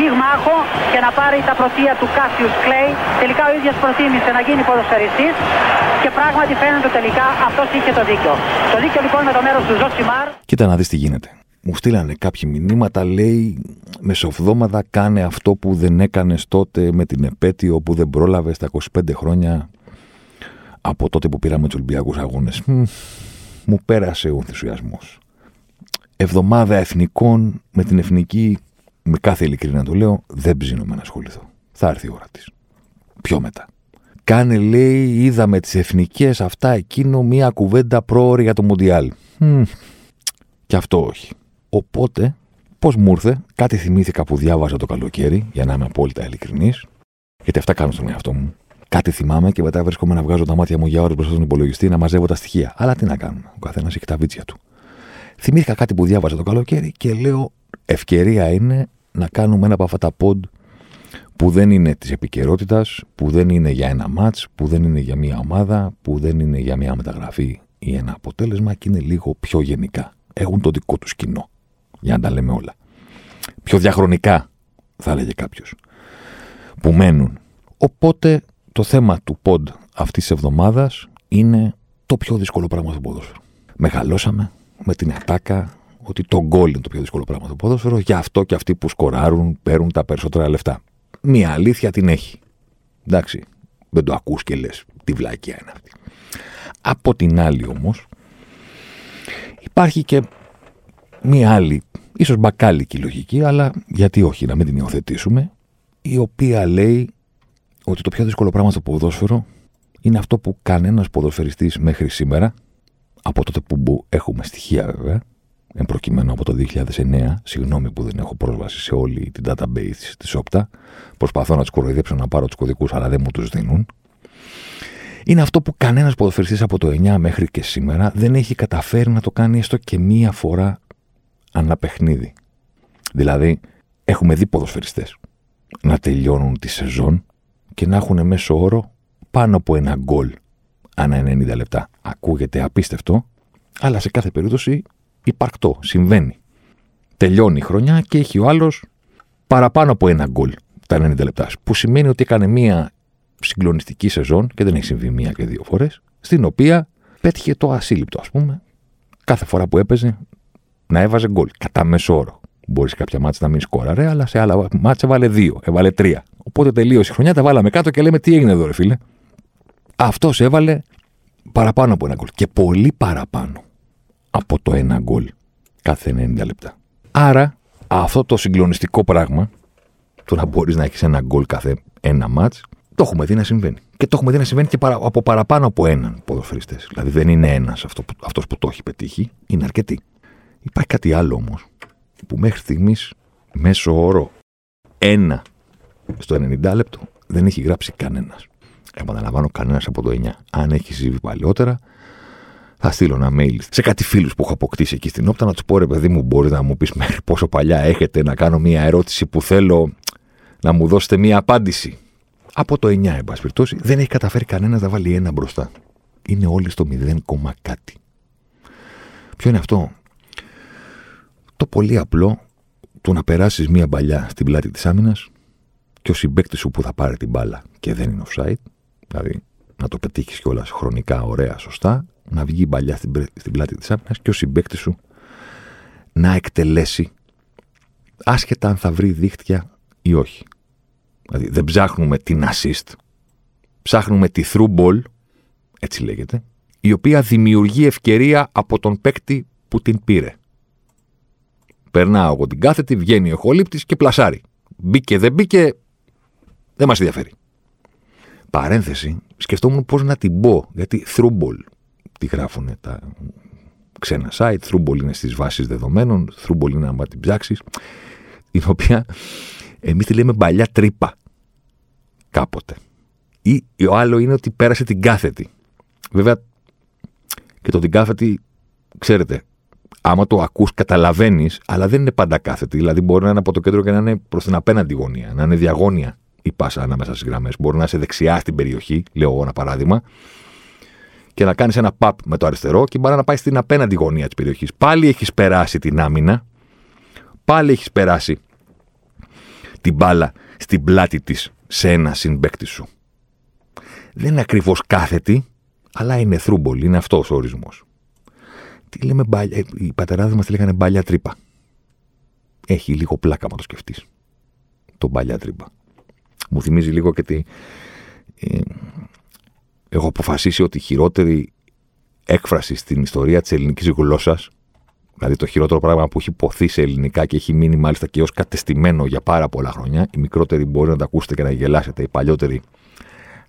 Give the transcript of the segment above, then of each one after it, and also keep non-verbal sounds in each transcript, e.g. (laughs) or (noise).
πυγμάχο και να πάρει τα πρωτεία του Κάσιους Κλέη. Τελικά ο ίδιος προτίμησε να γίνει ποδοσφαιριστής και πράγματι φαίνεται τελικά αυτός είχε το δίκιο. Το δίκιο λοιπόν με το μέρος του Ζωσιμάρ. Κοίτα να δεις τι γίνεται. Μου στείλανε κάποιοι μηνύματα, λέει μεσοβδόμαδα κάνε αυτό που δεν έκανες τότε με την επέτειο που δεν πρόλαβες στα 25 χρόνια από τότε που πήραμε τους Ολυμπιακούς Αγώνες. Μου πέρασε ο ενθουσιασμός. Εβδομάδα εθνικών με την εθνική, με κάθε ειλικρίνη το λέω, δεν ψήνομαι να ασχοληθώ. Θα έρθει η ώρα της. Πιο μετά. Κάνε, λέει, είδαμε τις εθνικές αυτά εκείνο μία κουβέντα πρόωρη για το Μοντιάλ. Και αυτό όχι. Οπότε, πώς μου ήρθε, κάτι θυμήθηκα που διάβαζα το καλοκαίρι, για να είμαι απόλυτα ειλικρινής, γιατί αυτά κάνω στον εαυτό μου. Κάτι θυμάμαι και μετά βρίσκομαι να βγάζω τα μάτια μου για ώρες μπροστά στον υπολογιστή να μαζεύω τα στοιχεία. Αλλά τι να κάνουμε, ο καθένας έχει τα βίτσια του. Θυμήθηκα κάτι που διάβαζα το καλοκαίρι και λέω: Ευκαιρία είναι να κάνουμε ένα από αυτά τα ποντ που δεν είναι της επικαιρότητας, που δεν είναι για ένα ματ, που δεν είναι για μια ομάδα, που δεν είναι για μια μεταγραφή ή ένα αποτέλεσμα και είναι λίγο πιο γενικά. Έχουν το δικό τους κοινό για να τα λέμε όλα. Πιο διαχρονικά, θα έλεγε κάποιος. Που μένουν. Οπότε το θέμα του ποντ αυτής της εβδομάδας είναι το πιο δύσκολο πράγμα στο ποδόσφαιρο. Μεγαλώσαμε με την ατάκα ότι το γκολ είναι το πιο δύσκολο πράγμα στο ποδόσφαιρο, γι' αυτό και αυτοί που σκοράρουν παίρνουν τα περισσότερα λεφτά. Μία αλήθεια την έχει. Εντάξει, δεν το ακούς και λες τι βλάκια είναι αυτή. Από την άλλη όμως, υπάρχει και μία άλλη ίσως μπακάλικη λογική, αλλά γιατί όχι να μην την υιοθετήσουμε, η οποία λέει ότι το πιο δύσκολο πράγμα στο ποδόσφαιρο είναι αυτό που κανένας ποδοσφαιριστής μέχρι σήμερα, από τότε που έχουμε στοιχεία βέβαια, εν προκειμένου από το 2009, συγγνώμη που δεν έχω πρόσβαση σε όλη την database της ΟΠΤΑ, προσπαθώ να τους κοροϊδέψω να πάρω τους κωδικούς αλλά δεν μου τους δίνουν, είναι αυτό που κανένας ποδοσφαιριστής από το 9 μέχρι και σήμερα δεν έχει καταφέρει να το κάνει έστω και μία φορά ανά παιχνίδι. Δηλαδή, έχουμε δει ποδοσφαιριστές να τελειώνουν τη σεζόν και να έχουν μέσο όρο πάνω από ένα γκολ ανά 90 λεπτά. Ακούγεται απίστευτο, αλλά σε κάθε περίπτωση υπαρκτό, συμβαίνει. Τελειώνει η χρονιά και έχει ο άλλος παραπάνω από ένα γκολ τα 90 λεπτά. Που σημαίνει ότι έκανε μία συγκλονιστική σεζόν, και δεν έχει συμβεί μία και δύο φορές, στην οποία πέτυχε το ασύλληπτο, ας πούμε. Κάθε φορά που έπαιζε να έβαζε γκολ. Κατά μέσο όρο. Μπορείς κάποια μάτσα να μην σκόραρε, αλλά σε άλλα μάτσα έβαλε δύο, έβαλε τρία. Οπότε τελείωσε η χρονιά, τα βάλαμε κάτω και λέμε τι έγινε εδώ, ρε φίλε; Αυτός έβαλε παραπάνω από ένα γκολ. Και πολύ παραπάνω από το ένα γκολ κάθε 90 λεπτά. Άρα, αυτό το συγκλονιστικό πράγμα, το να μπορείς να έχεις ένα γκολ κάθε ένα μάτς, το έχουμε δει να συμβαίνει. Και το έχουμε δει να συμβαίνει και παρα, από παραπάνω από έναν ποδοσφαιριστές. Δηλαδή δεν είναι ένας αυτό, αυτός που το έχει πετύχει, είναι αρκετοί. Υπάρχει κάτι άλλο όμως που μέχρι στιγμής μέσω όρο 1 στο 90 λεπτό δεν έχει γράψει κανένας. Επαναλαμβάνω, κανένας από το 9. Αν έχει ζήσει παλιότερα, θα στείλω ένα mail σε κάτι φίλους που έχω αποκτήσει εκεί στην όπτα να τους πω ρε παιδί μου, μπορεί να μου πεις μέχρι πόσο παλιά έχετε να κάνω μια ερώτηση που θέλω να μου δώσετε μια απάντηση. Από το 9, εν πάση περιπτώσει, δεν έχει καταφέρει κανένας να βάλει ένα μπροστά. Είναι όλοι στο 0, κάτι. Ποιο είναι αυτό, το πολύ απλό του να περάσεις μία μπαλιά στην πλάτη της άμυνας και ο συμπέκτη σου που θα πάρει την μπάλα και δεν είναι offside, δηλαδή να το πετύχεις κιόλας χρονικά, ωραία, σωστά, να βγει η μπαλιά στην, στην πλάτη της άμυνας και ο συμπέκτη σου να εκτελέσει άσχετα αν θα βρει δίχτυα ή όχι. Δηλαδή δεν ψάχνουμε την assist, ψάχνουμε τη through ball, έτσι λέγεται, η οποία δημιουργεί ευκαιρία από τον παίκτη που την πήρε. Περνάω εγώ την κάθετη, βγαίνει ο εχολήπτης και πλασάρει. Μπήκε, δεν μπήκε, δεν μας ενδιαφέρει. Παρένθεση, σκεφτόμουν πώς να την πω, γιατί throughball τη γράφουν τα ξένα site, throughball είναι στις βάσεις δεδομένων, throughball είναι άμα την ψάξεις, την οποία εμείς τη λέμε παλιά τρύπα. Κάποτε. Ή ο άλλο είναι ότι πέρασε την κάθετη. Βέβαια, και το την κάθετη, ξέρετε, άμα το ακούς, καταλαβαίνεις, αλλά δεν είναι πάντα κάθετη. Δηλαδή, μπορεί να είναι από το κέντρο και να είναι προς την απέναντι γωνία, να είναι διαγώνια η πάσα ανάμεσα στις γραμμές. Μπορεί να είσαι δεξιά στην περιοχή, λέω εγώ ένα παράδειγμα, και να κάνεις ένα παπ με το αριστερό και μπορεί να πάει στην απέναντι γωνία της περιοχής. Πάλι έχεις περάσει την άμυνα, πάλι έχεις περάσει την μπάλα στην πλάτη της σε ένα συμπέκτη σου. Δεν είναι ακριβώς κάθετη, αλλά είναι θρούμπολ, είναι αυτός ο ορισμός. Τι λέμε μπάλια, ε, οι πατεράδες μας τη λέγανε μπάλια τρύπα. Έχει λίγο πλάκα, μα το σκεφτείς. Το μπάλια τρύπα. Μου θυμίζει λίγο και τη. Ε, έχω αποφασίσει ότι η χειρότερη έκφραση στην ιστορία της ελληνικής γλώσσας, δηλαδή το χειρότερο πράγμα που έχει ποθεί σε ελληνικά και έχει μείνει μάλιστα και ως κατεστημένο για πάρα πολλά χρόνια, οι μικρότεροι μπορεί να τα ακούσετε και να γελάσετε, οι παλιότεροι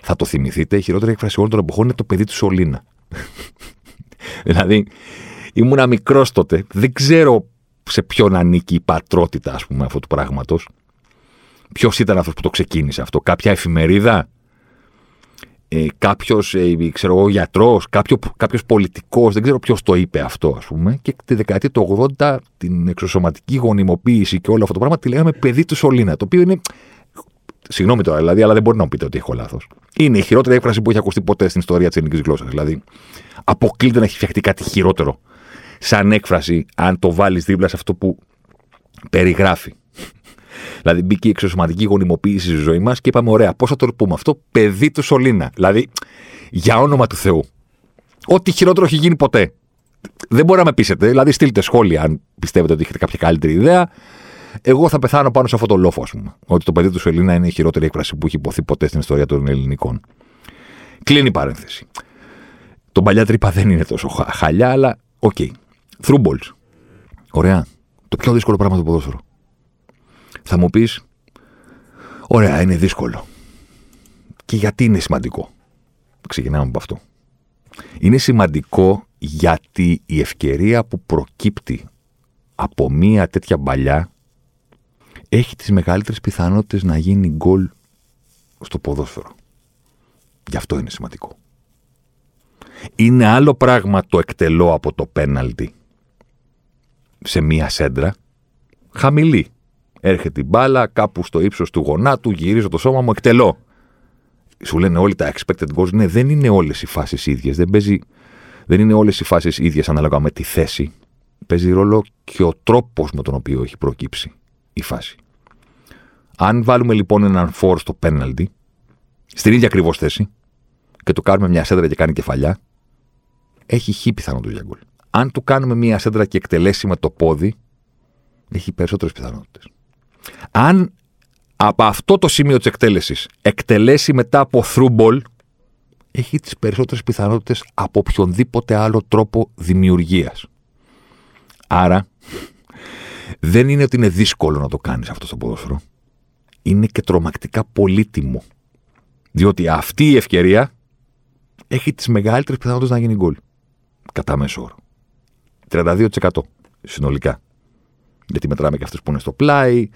θα το θυμηθείτε, η χειρότερη έκφραση όλων των εποχών είναι το παιδί του Σολίνα. (laughs) δηλαδή, ήμουνα μικρός τότε, δεν ξέρω σε ποιον ανήκει η πατρότητα, ας πούμε, αυτού του πράγματος. Ποιος ήταν αυτός που το ξεκίνησε αυτό, κάποια εφημερίδα, ε, κάποιος, ε, ξέρω εγώ, γιατρός, κάποιο κάποιος πολιτικός, δεν ξέρω ποιος το είπε αυτό, ας πούμε. Και τη δεκαετία του 80, την εξωσωματική γονιμοποίηση και όλο αυτό το πράγμα τη λέγαμε παιδί του Σολίνα. Το οποίο είναι Συγγνώμη τώρα, δηλαδή, αλλά δεν μπορεί να μου πείτε ότι έχω λάθος. Είναι η χειρότερη έκφραση που έχει ακουστεί ποτέ στην ιστορία της ελληνικής γλώσσας. Δηλαδή, αποκλείται να έχει φτιαχτεί κάτι χειρότερο σαν έκφραση, αν το βάλεις δίπλα σε αυτό που περιγράφει. Δηλαδή, μπήκε η εξωσωματική γονιμοποίηση στη ζωή μας και είπαμε, ωραία, πώς θα το πούμε αυτό, παιδί του Σολίνα. Δηλαδή, για όνομα του Θεού. Ό,τι χειρότερο έχει γίνει ποτέ. Δεν μπορεί να με πείσετε. Δηλαδή, στείλτε σχόλια αν πιστεύετε ότι έχετε κάποια καλύτερη ιδέα. Εγώ θα πεθάνω πάνω σε αυτό το λόφο, ας πούμε. Ότι το παιδί του σωλήνα είναι η χειρότερη έκφραση που έχει ειπωθεί ποτέ στην ιστορία των ελληνικών. Κλείνει η παρένθεση. Το μπαλιά τρύπα δεν είναι τόσο χάλια, αλλά OK. Okay. Through balls. Ωραία. Το πιο δύσκολο πράγμα το ποδόσφαιρο. Θα μου πεις, ωραία, είναι δύσκολο. Και γιατί είναι σημαντικό. Ξεκινάμε από αυτό. Είναι σημαντικό γιατί η ευκαιρία που προκύπτει από μία τέτοια παλιά έχει τις μεγαλύτερες πιθανότητες να γίνει γκολ στο ποδόσφαιρο. Γι' αυτό είναι σημαντικό. Είναι άλλο πράγμα το εκτελώ από το πέναλτι σε μία σέντρα. Χαμηλή. Έρχεται η μπάλα κάπου στο ύψος του γονάτου, γυρίζω το σώμα μου, εκτελώ. Σου λένε όλοι τα expected goals. Ναι, δεν είναι όλες οι φάσεις ίδιες. Δεν, παίζει, δεν είναι όλες οι φάσεις ίδιες ανάλογα με τη θέση. Παίζει ρόλο και ο τρόπος με τον οποίο έχει προκύψει η φάση. Αν βάλουμε λοιπόν έναν φόρ στο πέναλτι, στην ίδια ακριβώς θέση, και του κάνουμε μια σέντρα και κάνει κεφαλιά, έχει χ πιθανότητα για γκολ. Αν του κάνουμε μια σέντρα και εκτελέσει με το πόδι, έχει περισσότερες πιθανότητες. Αν από αυτό το σημείο της εκτέλεσης εκτελέσει μετά από through ball, έχει τις περισσότερες πιθανότητες από οποιονδήποτε άλλο τρόπο δημιουργίας. Άρα, δεν είναι ότι είναι δύσκολο να το κάνεις αυτό στο ποδόσφαιρο είναι και τρομακτικά πολύτιμο. Διότι αυτή η ευκαιρία έχει τις μεγαλύτερες πιθανότητες να γίνει γκολ. Κατά μέσο όρο. 32% συνολικά. Γιατί μετράμε και αυτέ που είναι στο πλάι,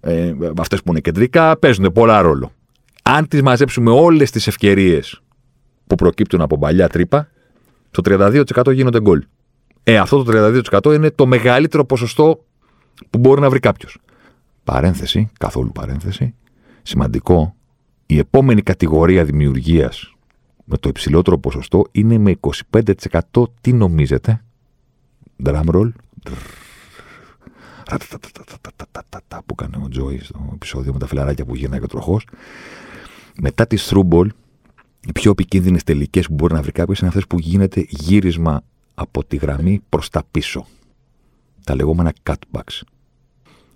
ε, αυτές που είναι κεντρικά, παίζουν πολλά ρόλο. Αν τις μαζέψουμε όλες τις ευκαιρίες που προκύπτουν από παλιά τρύπα, το 32% γίνονται γκολ. Ε, αυτό το 32% είναι το μεγαλύτερο ποσοστό που μπορεί να βρει κάποιος. Παρένθεση, καθόλου παρένθεση. Σημαντικό, η επόμενη κατηγορία δημιουργίας με το υψηλότερο ποσοστό είναι με 25% τι νομίζετε; Drum roll. Που κάνει ο Τζόι στο επεισόδιο με τα φιλαράκια που γυρνάει και ο τροχός. Μετά τη through οι πιο επικίνδυνες τελικές που μπορεί να βρει κάποιος είναι αυτές που γίνεται γύρισμα από τη γραμμή προς τα πίσω. Τα λεγόμενα cutbacks.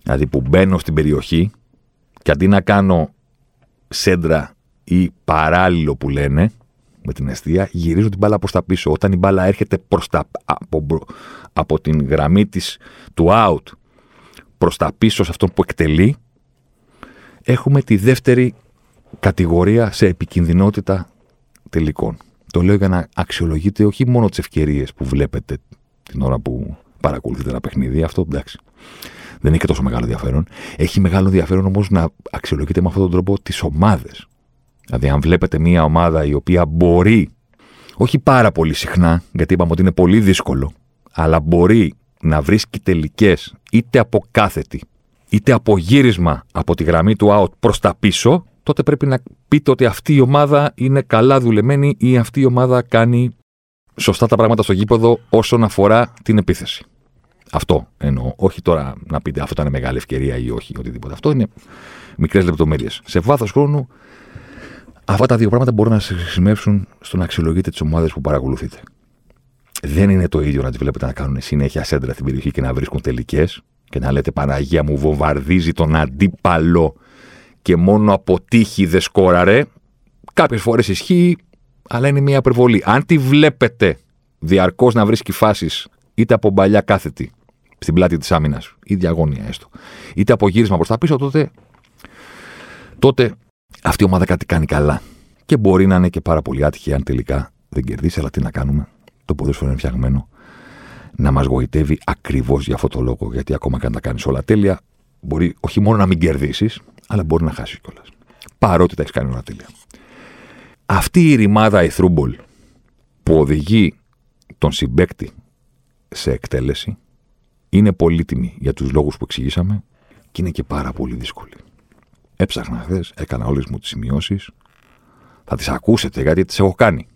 Δηλαδή που μπαίνω στην περιοχή και αντί να κάνω σέντρα ή παράλληλο που λένε με την αιστεία, γυρίζω την μπάλα προς τα πίσω. Όταν η μπάλα έρχεται προς τα, από, από την γραμμή της, του out προς τα πίσω σε αυτόν που εκτελεί, έχουμε τη δεύτερη κατηγορία σε επικινδυνότητα τελικών. Το λέω για να αξιολογείτε όχι μόνο τις ευκαιρίες που βλέπετε την ώρα που παρακολουθείτε ένα παιχνίδι, αυτό εντάξει δεν έχει και τόσο μεγάλο ενδιαφέρον. Έχει μεγάλο ενδιαφέρον όμως να αξιολογείται με αυτόν τον τρόπο τις ομάδες. Δηλαδή, αν βλέπετε μια ομάδα η οποία μπορεί, όχι πάρα πολύ συχνά, γιατί είπαμε ότι είναι πολύ δύσκολο, αλλά μπορεί να βρίσκει τελικές είτε από κάθετη, είτε από γύρισμα από τη γραμμή του out προς τα πίσω, τότε πρέπει να πείτε ότι αυτή η ομάδα είναι καλά δουλεμένη ή αυτή η ομάδα κάνει σωστά τα πράγματα στο γήπεδο όσον αφορά την επίθεση. Αυτό εννοώ. Όχι τώρα να πείτε αυτό ήταν μεγάλη ευκαιρία ή όχι, οτιδήποτε. Αυτό είναι μικρές λεπτομέρειες. Σε βάθος χρόνου, αυτά τα δύο πράγματα μπορούν να σα χρησιμεύσουν στο να αξιολογείτε τις ομάδες που παρακολουθείτε. Δεν είναι το ίδιο να τι βλέπετε να κάνουν συνέχεια σέντρα στην περιοχή και να βρίσκουν τελικές και να λέτε Παναγία μου βομβαρδίζει τον αντίπαλο και μόνο από τύχη δεν σκόραρε. Κάποιες φορές ισχύει, αλλά είναι μια υπερβολή. Αν τη βλέπετε διαρκώς να βρίσκει φάσεις είτε από παλιά κάθετη στην πλάτη της άμυνας ή διαγώνια έστω, είτε από γύρισμα προς τα πίσω, τότε, τότε αυτή η ομάδα κάτι κάνει καλά. Και μπορεί να είναι και πάρα πολύ άτυχη αν τελικά δεν κερδίσει, αλλά τι να κάνουμε. Το ποδόσφαιρο είναι φτιαγμένο να μας γοητεύει ακριβώς για αυτό το λόγο. Γιατί ακόμα και αν τα κάνεις όλα τέλεια, μπορεί όχι μόνο να μην κερδίσεις, αλλά μπορεί να χάσεις κιόλας. Παρότι τα έχεις κάνει όλα τέλεια. Αυτή η ρημάδα ηθρούμπολ που οδηγεί τον συμπέκτη σε εκτέλεση είναι πολύτιμη για τους λόγους που εξηγήσαμε και είναι και πάρα πολύ δύσκολη. Έψαχνα χθες, έκανα όλες μου τις σημειώσεις. Θα τις ακούσετε γιατί τις έχω κάνει.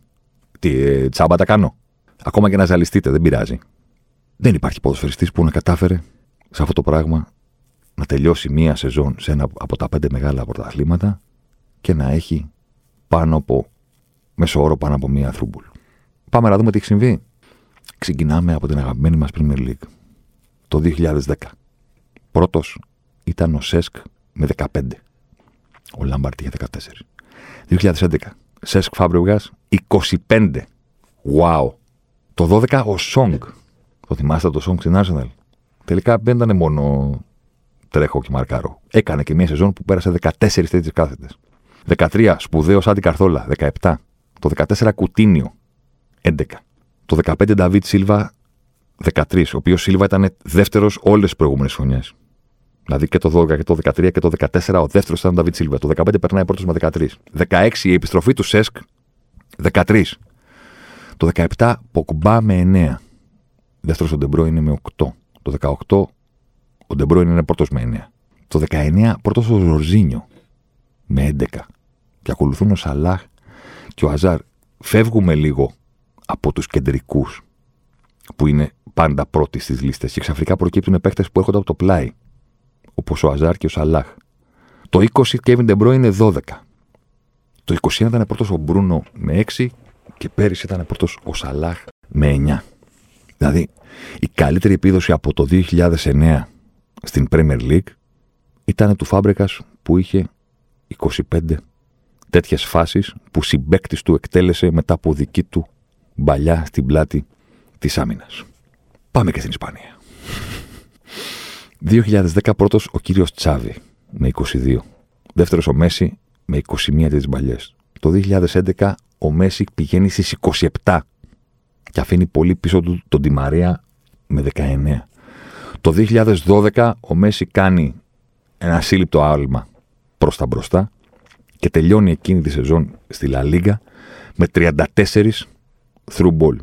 Τι ε, τσάμπα τα κάνω. Ακόμα και να ζαλιστείτε, δεν πειράζει. Δεν υπάρχει ποδοσφαιριστής που να κατάφερε σε αυτό το πράγμα να τελειώσει μία σεζόν σε ένα από τα πέντε μεγάλα πρωταθλήματα και να έχει πάνω από μέσο όρο πάνω από μία θρούμπουλ. Πάμε να δούμε τι έχει συμβεί. Ξεκινάμε από την αγαπημένη μας Premier League. Το 2010. Πρώτος ήταν ο Σέσκ με 15. Ο Λάμπαρτ είχε 14. 2011. Σέσκ Φάμπρευγας 25. Wow. Το 12 ο Σόγκ. Το θυμάστε το Σόγκ στην Arsenal; Τελικά δεν ήταν μόνο τρέχω και μαρκάρω. Έκανε και μια σεζόν που πέρασε 14 τέτοιες κάθετες. 13 σπουδαίος Σάντι Καθόρλα. 17. Το 14 Κουτίνιο. 11. Το 15 Νταβίτ Σίλβα 13, ο οποίος Σίλβα ήταν δεύτερος όλες τις προηγούμενες χρονιές. Δηλαδή και το 12 και το 13 και το 14 ο δεύτερος ήταν ο Νταβίτ Σίλβα. Το 15 περνάει πρώτος με 13. 16 η επιστροφή του Σέσκ 13. Το 17 Ποκμπά με 9. Δεύτερος ο Ντε Μπρόινε με 8. Το 18 ο Ντε Μπρόινε πρώτος με 9. Το 19 πρώτος ο Ζορζίνιο με 11. Και ακολουθούν ο Σαλάχ και ο Αζάρ. Φεύγουμε λίγο από τους κεντρικούς που είναι πάντα πρώτοι στις λίστες και ξαφνικά προκύπτουν παίκτες που έρχονται από το πλάι. Όπως ο Αζάρ και ο Σαλάχ. Το 20 Kevin De Bruyne είναι 12. Το 21 ήταν πρώτος ο Μπρούνο με 6 και πέρυσι ήταν πρώτος ο Σαλάχ με 9. Δηλαδή η καλύτερη επίδοση από το 2009 στην Premier League ήταν του Φάμπρεκας που είχε 25 τέτοιες φάσεις που συμπέκτη του εκτέλεσε μετά από δική του μπαλιά στην πλάτη της άμυνας. Πάμε και στην Ισπανία. 2010 πρώτος ο κύριος Τσάβη με 22. Δεύτερος ο Μέση με 21 τις μπαλιές. Το 2011 ο Μέση πηγαίνει στις 27 και αφήνει πολύ πίσω του τον Τιμαρία με 19. Το 2012 ο Μέση κάνει ένα σύλληπτο άλμα προς τα μπροστά και τελειώνει εκείνη τη σεζόν στη Λα Λίγκα με 34 through ball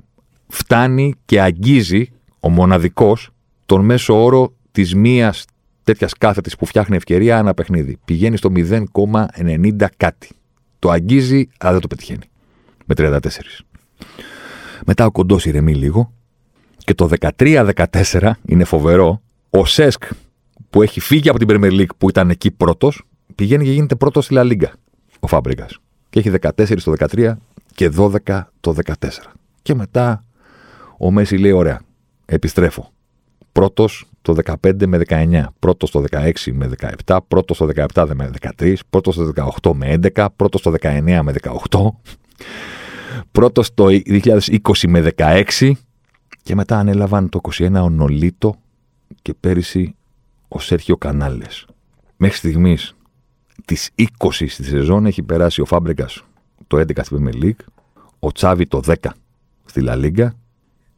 φτάνει και αγγίζει ο μοναδικός τον μέσο όρο της μίας τέτοιας κάθετης που φτιάχνει ευκαιρία ένα παιχνίδι. Πηγαίνει στο 0,90 κάτι. Το αγγίζει, αλλά δεν το πετυχαίνει. Με 34. Μετά ο κοντός ηρεμεί λίγο. Και το 13-14 είναι φοβερό. Ο Σέσκ που έχει φύγει από την Premier League που ήταν εκεί πρώτος, πηγαίνει και γίνεται πρώτος στη La Liga. Ο Φάμπρικα. Και έχει 14 το 13 και 12 το 14. Και μετά ο Μέση λέει: Ωραία, επιστρέφω. Πρώτος το 15 με 19, πρώτο το 16 με 17, πρώτο το 17 με 13, πρώτο το 18 με 11, πρώτο το 19 με 18, πρώτο το 2020 με 16 και μετά ανέλαβαν το 21 ο Νολίτο και πέρυσι ο Σέρχιο Κανάλες. Μέχρι στιγμής τι 20 στη σεζόν έχει περάσει ο Φάμπρεγκας το 11 στην Premier League, ο Τσάβη το 10 στη Λα Λίγκα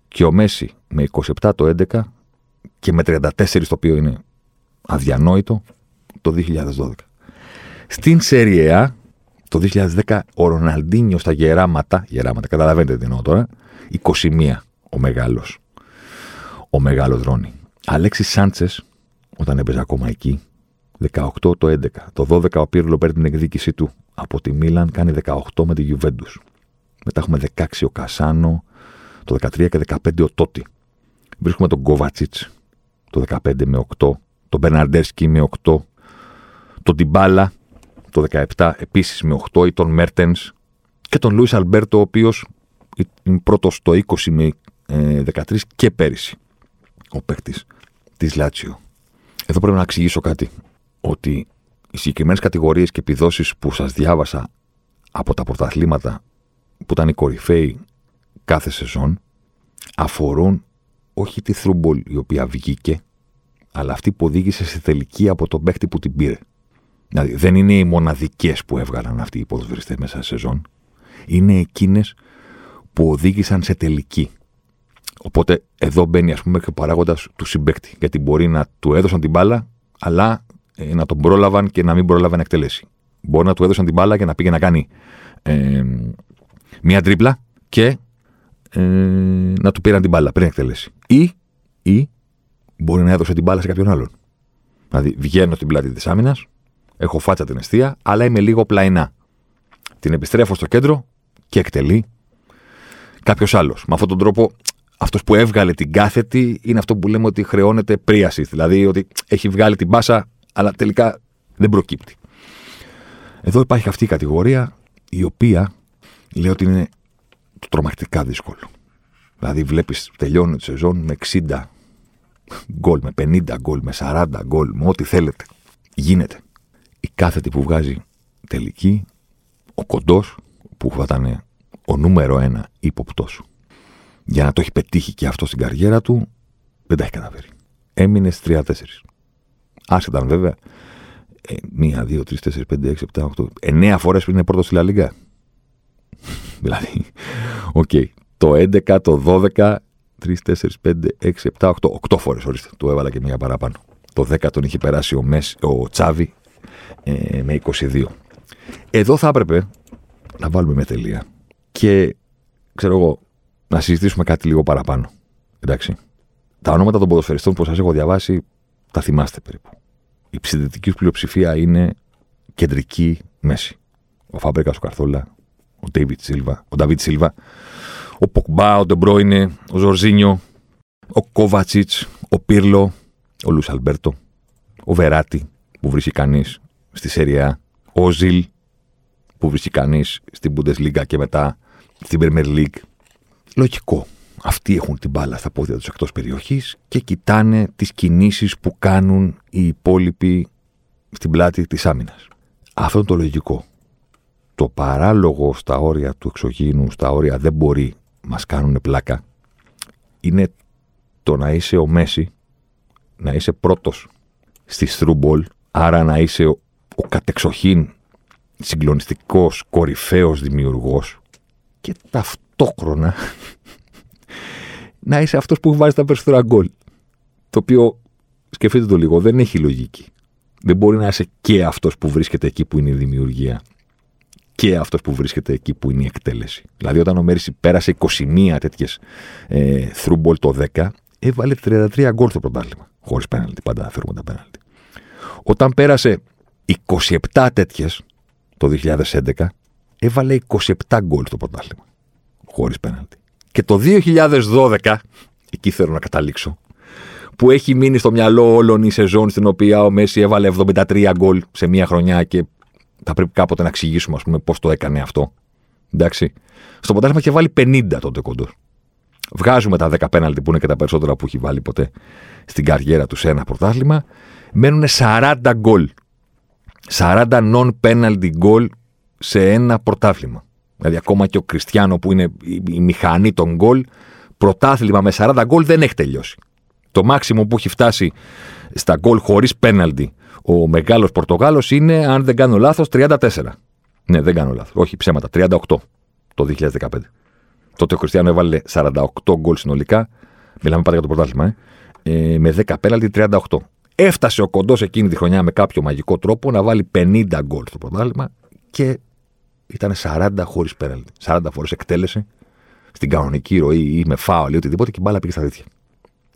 και ο Μέση με 27 το 11 και με 34 το οποίο είναι αδιανόητο το 2012. Στην Σεριά Το 2010 ο Ροναλντίνιο στα γεράματα, γεράματα, καταλαβαίνετε τι εννοώ τώρα, 21 ο μεγάλος. Ο μεγάλος Ρόνι. Αλέξης Σάντσες, όταν έπαιζε ακόμα εκεί, 18 το 11. Το 12 ο Πύρλο παίρνει την εκδίκησή του από τη Μίλαν, κάνει 18 με τη Γιουβέντους. Μετά έχουμε 16 ο Κασάνο, το 13 και 15 ο Τότι. Βρίσκουμε τον Κόβατσιτς το 15 με 8, τον Μπερναρντέρσκι με 8, τον Τιμπάλα το 17 επίσης με 8 ή τον Μέρτενς και τον Λουίς Αλμπέρτο, ο οποίος είναι πρώτος στο 20 με 13 ε, και πέρυσι ο παίκτης της Λάτσιο. Εδώ πρέπει να εξηγήσω κάτι. Ότι οι συγκεκριμένες κατηγορίες και επιδόσεις που σας διάβασα από τα πρωταθλήματα που ήταν οι κορυφαίοι κάθε σεζόν αφορούν όχι τη through ball η οποία βγήκε, αλλά αυτή που οδήγησε σε τελική από τον παίχτη που την πήρε. Δηλαδή δεν είναι οι μοναδικές που έβγαλαν αυτοί οι ποδοσφαιριστές μέσα σε σεζόν. Είναι εκείνες που οδήγησαν σε τελική. Οπότε εδώ μπαίνει ας πούμε και ο παράγοντας του συμπέκτη. Γιατί μπορεί να του έδωσαν την μπάλα, αλλά ε, να τον πρόλαβαν και να μην πρόλαβαν να εκτελέσει. Μπορεί να του έδωσαν την μπάλα και να πήγε να κάνει ε, μία τρίπλα και ε, να του πήραν την μπάλα πριν εκτελέσει. Ή, ή μπορεί να έδωσε την μπάλα σε κάποιον άλλον. Δηλαδή βγαίνω στην πλάτη της άμυνας, έχω φάτσα την αιστεία, αλλά είμαι λίγο πλαϊνά. Την επιστρέφω στο κέντρο και εκτελεί κάποιος άλλος. Με αυτόν τον τρόπο, αυτός που έβγαλε την κάθετη είναι αυτό που λέμε ότι χρεώνεται πρίασης. Δηλαδή ότι έχει βγάλει την μπάσα, αλλά τελικά δεν προκύπτει. Εδώ υπάρχει αυτή η κατηγορία η οποία λέει ότι είναι τρομακτικά δύσκολο. Δηλαδή βλέπεις τελειώνει τη σεζόν με 60 γκολ, με 50 γκολ, με 40 γκολ, με ό,τι θέλετε. Γίνεται. Η κάθετη που βγάζει τελική, ο κοντός που θα ήταν ο νούμερο ένα ύποπτο για να το έχει πετύχει και αυτό στην καριέρα του, δεν τα έχει καταφέρει. Έμεινε στι 3-4. Άσε ήταν βέβαια. Ε, μία, δύο, τρεις, τέσσερις, πέντε, έξι, επτά, οχτώ. Εννέα φορές πριν είναι πρώτος στη Λαλίγκα. (laughs) δηλαδή, OK. Okay. Το 11, το 12, 3, 4, 5, 6, 7, 8, 8 φορές ορίστε. Του έβαλα και μία παραπάνω. Το 10 τον είχε περάσει ο, Μες, ο Τσάβι ε, με 22. Εδώ θα έπρεπε να βάλουμε μια τελεία και ξέρω εγώ να συζητήσουμε κάτι λίγο παραπάνω. Εντάξει. Τα ονόματα των ποδοσφαιριστών που σας έχω διαβάσει τα θυμάστε περίπου. Η ψηφιακή πλειοψηφία είναι κεντρικοί μέσοι. Ο Φάμπρεγκας, ο Καθόρλα, ο Ντέιβιτ Σίλβα, ο Νταβίτ Σίλβα, ο Ποκμπά, ο Ντε Μπρόινε, ο Ζορζίνιο, ο Κόβατσιτς, ο Πύρλο, ο Λουίς Αλμπέρτο, ο Βεράτι που βρίσκει κανείς στη Σεριά, ο Ζιλ που βρίσκει κανείς στην Bundesliga και μετά στην Premier League. Λογικό. Αυτοί έχουν την μπάλα στα πόδια τους εκτός περιοχής και κοιτάνε τις κινήσεις που κάνουν οι υπόλοιποι στην πλάτη της άμυνας. Αυτό είναι το λογικό. Το παράλογο στα όρια του εξωγήινου, στα όρια δεν μπορεί, μας κάνουν πλάκα, είναι το να είσαι ο Μέσι, να είσαι πρώτος στις through ball, άρα να είσαι ο, ο κατεξοχήν συγκλονιστικός, κορυφαίος δημιουργός και ταυτόχρονα (laughs) να είσαι αυτός που βάζει τα περισσότερα γκολ. Το οποίο, σκεφτείτε το λίγο, δεν έχει λογική. Δεν μπορεί να είσαι και αυτός που βρίσκεται εκεί που είναι η δημιουργία και αυτός που βρίσκεται εκεί που είναι η εκτέλεση. Δηλαδή, όταν ο Μέρισι πέρασε 21 τέτοιες ε, through το 10, έβαλε 33 γκολ στο πρωτάθλημα. Χωρίς πέναλτι, πάντα φέρουμε τα πέναλτι. Όταν πέρασε 27 τέτοιες το 2011, έβαλε 27 γκολ στο πρωτάθλημα. Χωρίς πέναλτι. Και το 2012, εκεί θέλω να καταλήξω, που έχει μείνει στο μυαλό όλων η σεζόν στην οποία ο Μέση έβαλε 73 γκολ σε μία χρονιά και θα πρέπει κάποτε να εξηγήσουμε ας πούμε, πώς το έκανε αυτό. Εντάξει. Στο πρωτάθλημα είχε βάλει 50 τότε κοντός. Βγάζουμε τα 10 πέναλτι που είναι και τα περισσότερα που έχει βάλει ποτέ στην καριέρα τους σε ένα πρωτάθλημα. Μένουν 40 γκολ. 40 non-penalty γκολ σε ένα πρωτάθλημα. Δηλαδή, ακόμα και ο Κριστιανό που είναι η μηχανή των γκολ, πρωτάθλημα με 40 γκολ δεν έχει τελειώσει. Το μάξιμο που έχει φτάσει στα γκολ χωρίς πέναλτι ο μεγάλος Πορτογάλος είναι, αν δεν κάνω λάθος, 34. Ναι, δεν κάνω λάθος. Όχι, ψέματα. 38 το 2015. Τότε ο Κριστιανό έβαλε 48 γκολ συνολικά. Μιλάμε πάντα για το πρωτάθλημα, ε. ε με 10 πέναλτι 38. Έφτασε ο κοντός εκείνη τη χρονιά με κάποιο μαγικό τρόπο να βάλει 50 γκολ στο πρωτάθλημα και ήταν 40 χωρίς πέναλτι. 40 φορές εκτέλεσε στην κανονική ροή ή με φάουλ ή οτιδήποτε και η μπάλα πήγε στα δίθια.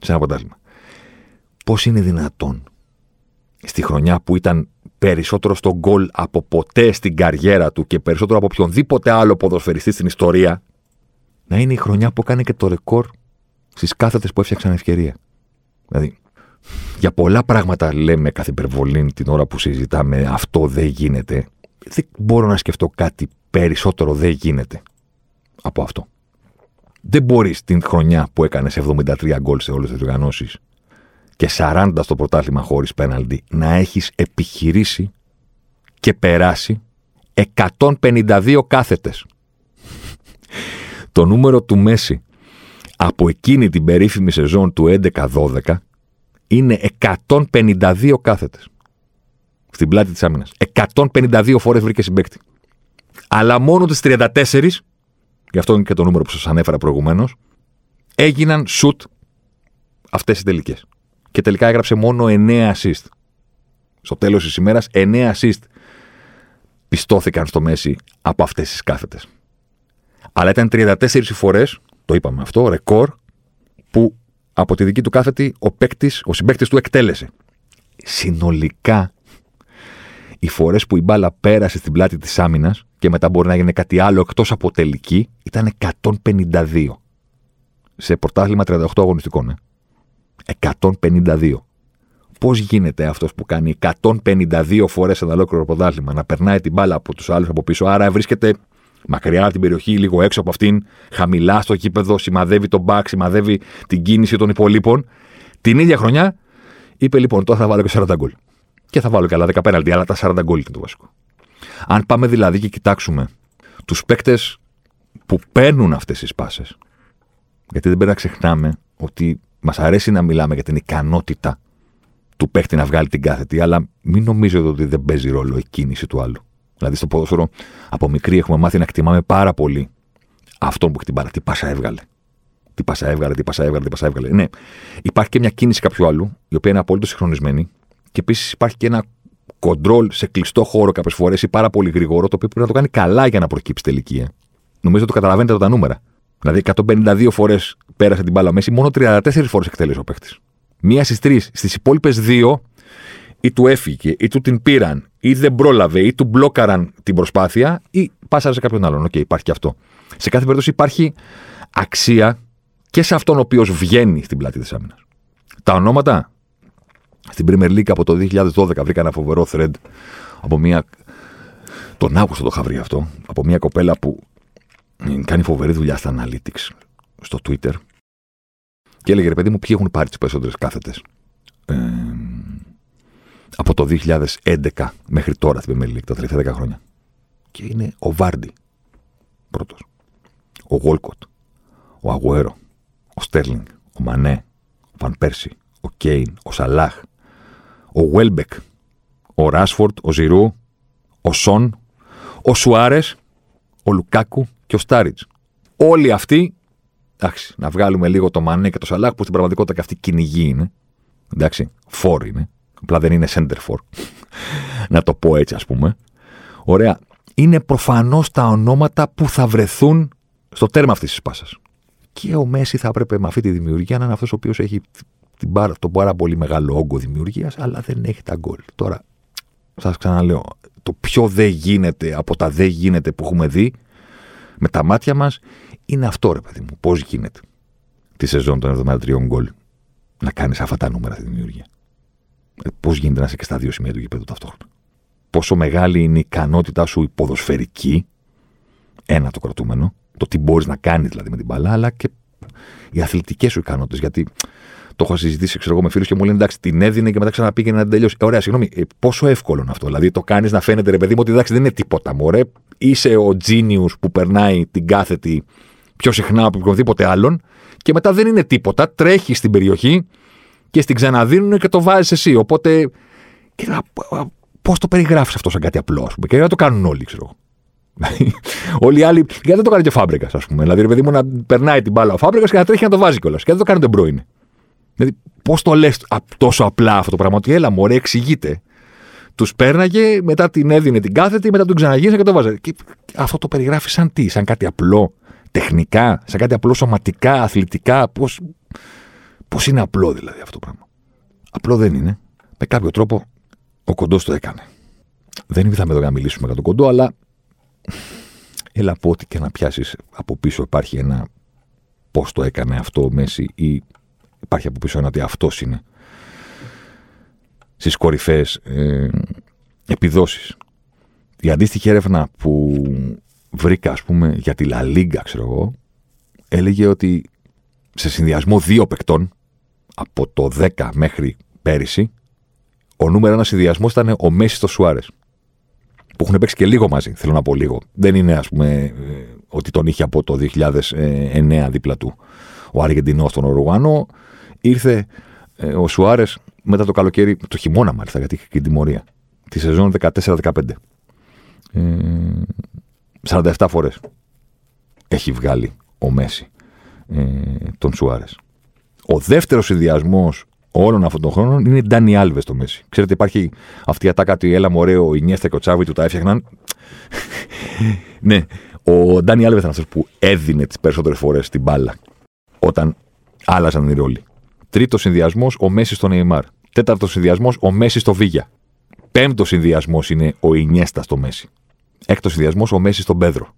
Σε ένα πρωτάθλημα. Πώς είναι δυνατόν στη χρονιά που ήταν περισσότερο στο γκολ από ποτέ στην καριέρα του και περισσότερο από οποιονδήποτε άλλο ποδοσφαιριστή στην ιστορία, να είναι η χρονιά που κάνει και το ρεκόρ στις κάθετες που έφτιαξαν ευκαιρία. Δηλαδή, για πολλά πράγματα λέμε κάθε υπερβολή την ώρα που συζητάμε αυτό δεν γίνεται. Δεν μπορώ να σκεφτώ κάτι περισσότερο δεν γίνεται από αυτό. Δεν μπορείς την χρονιά που έκανες 73 γκολ σε όλες τις διοργανώσει και 40 στο πρωτάθλημα χωρίς πέναλτι να έχεις επιχειρήσει και περάσει 152 κάθετες. Το νούμερο του Μέση από εκείνη την περίφημη σεζόν του 11-12 είναι 152 κάθετες. Στην πλάτη της άμυνας. 152 φορές βρήκε συμπέκτη. Αλλά μόνο τις 34, γι' αυτό είναι και το νούμερο που σας ανέφερα προηγουμένως, έγιναν σουτ αυτές οι τελικές. Και τελικά έγραψε μόνο 9 assist. Στο τέλος της ημέρας, 9 assist πιστώθηκαν στο Μέση από αυτές τις κάθετες. Αλλά ήταν 34 φορές, το είπαμε αυτό, ρεκόρ, που από τη δική του κάθετη ο, παίκτης, ο συμπέκτη του εκτέλεσε. Συνολικά, οι φορές που η μπάλα πέρασε στην πλάτη της άμυνας και μετά μπορεί να γίνει κάτι άλλο εκτός από τελική, ήταν 152. Σε πρωτάθλημα 38 αγωνιστικών. Ε. 152. Πώς γίνεται αυτός που κάνει 152 φορές ένα ολόκληρο πρωτάθλημα να περνάει την μπάλα από τους άλλους από πίσω, άρα βρίσκεται μακριά από την περιοχή, λίγο έξω από αυτήν, χαμηλά στο κήπεδο, σημαδεύει τον μπακ, σημαδεύει την κίνηση των υπολείπων. Την ίδια χρονιά είπε λοιπόν: Τώρα θα βάλω και 40 γκολ. Και θα βάλω και άλλα 10 πέναλτι, αλλά τα 40 γκολ είναι το βασικό. Αν πάμε δηλαδή και κοιτάξουμε τους παίκτες που παίρνουν αυτές τις πάσες, γιατί δεν πρέπει να ξεχνάμε ότι μας αρέσει να μιλάμε για την ικανότητα του παίκτη να βγάλει την κάθετη, αλλά μην νομίζετε ότι δεν παίζει ρόλο η κίνηση του άλλου. Δηλαδή στο ποδόσφαιρο από μικρή έχουμε μάθει να εκτιμάμε πάρα πολύ αυτόν που έχει την μπάλα. Τι πάσα έβγαλε. Τι πάσα έβγαλε, τι πάσα έβγαλε, τι πάσα έβγαλε. Ναι, υπάρχει και μια κίνηση κάποιου άλλου, η οποία είναι απόλυτο συγχρονισμένη. Και επίσης υπάρχει και ένα κοντρόλ σε κλειστό χώρο κάποιες φορές ή πάρα πολύ γρήγορο, το οποίο πρέπει να το κάνει καλά για να προκύψει τελική. Ε. Νομίζω ότι το καταλαβαίνετε τα νούμερα. Δηλαδή 152 φορές πέρασε την μπάλα μέση, μόνο 34 φορές εκτέλεσε ο παίχτης. Μία στις τρεις. Στις υπόλοιπες δύο ή του έφυγε, ή του την πήραν, ή δεν πρόλαβε, ή του μπλόκαραν την προσπάθεια, ή πάσαρε σε κάποιον άλλον. OK, okay, υπάρχει και αυτό. Σε κάθε περίπτωση υπάρχει αξία και σε αυτόν ο οποίος βγαίνει στην πλάτη της άμυνας. Τα ονόματα στην Premier League από το 2012 βρήκα ένα φοβερό thread από μια. Τον Αύγουστο το είχα βρει αυτό. Από μια κοπέλα που κάνει φοβερή δουλειά στα analytics στο Twitter. Και έλεγε ρε παιδί μου, ποιοι έχουν πάρει τις περισσότερες κάθετες; Ε, από το 2011 μέχρι τώρα στην Premier League, τα τελευταία 10 χρόνια. Και είναι ο Βάρντι πρώτος. Ο Γουόλκοτ, ο Αγουέρο, ο Στέρλινγκ, ο Μανέ, ο Βαν Πέρσι, ο Κέιν, ο Σαλάχ, ο Βέλμπεκ, ο Ράσφορντ, ο Ζηρού, ο Σον, ο Σουάρες, ο Λουκάκου και ο Στάριτζ. Όλοι αυτοί, εντάξει, να βγάλουμε λίγο το Μανέ και το Σαλάχ που στην πραγματικότητα και αυτή κυνηγή είναι. Εντάξει, φόρ είναι. Απλά δεν είναι center for. (laughs) να το πω έτσι, ας πούμε. Ωραία. Είναι προφανώς τα ονόματα που θα βρεθούν στο τέρμα αυτής της πάσας. Και ο Μέση θα έπρεπε με αυτή τη δημιουργία να είναι αυτός ο οποίος έχει την πάρα, τον πάρα πολύ μεγάλο όγκο δημιουργίας, αλλά δεν έχει τα γκολ. Τώρα, σας ξαναλέω, το πιο δεν γίνεται από τα δεν γίνεται που έχουμε δει με τα μάτια μας είναι αυτό, ρε παιδί μου. Πώς γίνεται τη σεζόν των 73 γκολ να κάνεις αυτά τα νούμερα στη δημιουργία. Ε, Πώς γίνεται να είσαι και στα δύο σημεία του γηπέδου ταυτόχρονα. Πόσο μεγάλη είναι η ικανότητά σου η ποδοσφαιρική, ένα το κρατούμενο, το τι μπορείς να κάνεις δηλαδή με την μπαλά, αλλά και οι αθλητικές σου ικανότητες. Γιατί το έχω συζητήσει ξέρω εγώ, με φίλους και μου λένε εντάξει, την έδινε και μετά ξαναπήγαινε να τελειώσει. Ε, ωραία, συγγνώμη, ε, πόσο εύκολο είναι αυτό. Δηλαδή το κάνεις να φαίνεται ρε παιδί μου ότι εντάξει δεν είναι τίποτα. Μωρέ, είσαι ο genius που περνάει την κάθετη πιο συχνά από οποιονδήποτε άλλον και μετά δεν είναι τίποτα. Τρέχει στην περιοχή, και στην ξαναδίνουν και το βάζεις εσύ. Οπότε. Πώς το περιγράφεις αυτό σαν κάτι απλό, ας πούμε. Και δεν το κάνουν όλοι, ξέρω (laughs) Όλοι οι άλλοι. Γιατί δεν το κάνει και ο Φάμπρικας, ας πούμε. Δηλαδή, ρε παιδί μου, να περνάει την μπάλα ο Φάμπρικας και να τρέχει να το βάζει κιόλας. Και δεν το κάνει τον πρώην. Δηλαδή, πώς το λες τόσο απλά αυτό το πράγμα, ότι έλα, μωρέ, εξηγείται Τους πέρναγε, μετά την έδινε την κάθετη, μετά τον ξαναγίνησε και το βάζε. Και αυτό το περιγράφεις σαν τι, σαν κάτι απλό, τεχνικά, σαν κάτι απλό σωματικά, αθλητικά. Πώς πώς είναι απλό δηλαδή αυτό το πράγμα. Απλό δεν είναι. Με κάποιο τρόπο ο κοντός το έκανε. Δεν ήρθαμε εδώ να μιλήσουμε για τον κοντό, αλλά έλα πω ότι και να πιάσεις από πίσω υπάρχει ένα πώς το έκανε αυτό ο Μέση ή υπάρχει από πίσω ένα ότι αυτός είναι στις κορυφαίες ε, επιδόσεις. Η αντίστοιχη έρευνα που βρήκα, ας πούμε, για τη Λα Λίγκα, ξέρω εγώ, έλεγε ότι σε συνδυασμό δύο παικτών, από το 10 μέχρι πέρυσι, ο νούμερο ένας συνδυασμός ήταν ο Μέση στο Σουάρες. Που έχουν παίξει και λίγο μαζί, θέλω να πω λίγο. Δεν είναι, ας πούμε, ε, ότι τον είχε από το 2009 δίπλα του ο Αργεντινός στον Οργάνο. Ήρθε ε, ο Σουάρες μετά το καλοκαίρι, το χειμώνα μάλιστα, γιατί είχε και την τιμωρία. Τη σεζόν 14-15. Ε, 47 φορές έχει βγάλει ο Μέση ε, τον Σουάρες. Ο δεύτερος συνδυασμός όλων αυτών των χρόνων είναι η Ντάνι Άλβες στο Μέση. Ξέρετε, υπάρχει αυτή η ατάκα ότι έλα ωραίο, η Νιέστα και ο Τσάβη του τα έφτιαχναν. (laughs) ναι, ο Ντάνι Άλβες ήταν αυτός που έδινε τις περισσότερες φορές την μπάλα όταν άλλαζαν οι ρόλοι. Τρίτος συνδυασμός, ο Μέσης στο Νεϊμάρ. Τέταρτος συνδυασμός, ο Μέσης στο Βίγια. Πέμπτος συνδυασμός είναι ο Ινιέστα στο Μέση. Έκτος συνδυασμός, ο Μέσης στον Πέδρο.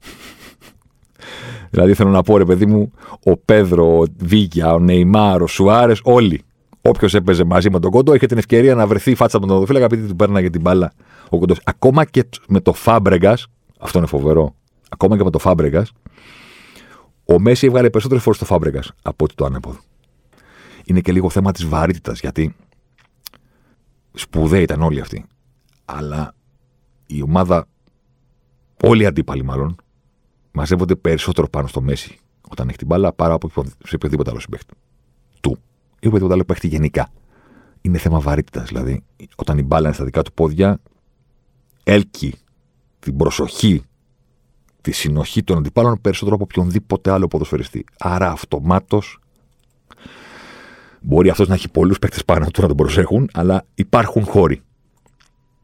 (laughs) δηλαδή θέλω να πω, ρε παιδί μου, ο Πέδρο, ο Βίγια, ο Νεϊμάρ, ο Σουάρες, όλοι. Όποιος έπαιζε μαζί με τον κόντο είχε την ευκαιρία να βρεθεί φάτσα από τον οδοφύλακα επειδή του πέρναγε την μπάλα ο κόντος. Ακόμα και με το Φάμπρεγκας, αυτό είναι φοβερό. Ακόμα και με το Φάμπρεγκας, ο Μέση έβγαλε περισσότερες φορές το Φάμπρεγκας από ότι το ανέποδο. Είναι και λίγο θέμα της βαρύτητας γιατί σπουδαίοι ήταν όλοι αυτοί. Αλλά η ομάδα, όλοι οι αντίπαλοι μάλλον, μαζεύονται περισσότερο πάνω στο Μέση όταν έχει την μπάλα παρά από σε οποιοδήποτε άλλο συμπέχτη. Του. Ή οποιοδήποτε άλλο παίχτη γενικά. Είναι θέμα βαρύτητας. Δηλαδή, όταν η μπάλα είναι στα δικά του πόδια, έλκει την προσοχή, τη συνοχή των αντιπάλων περισσότερο από οποιονδήποτε άλλο ποδοσφαιριστή. Άρα αυτομάτως Μπορεί αυτός να έχει πολλούς παίκτες πάνω του να τον προσέχουν, αλλά υπάρχουν χώροι.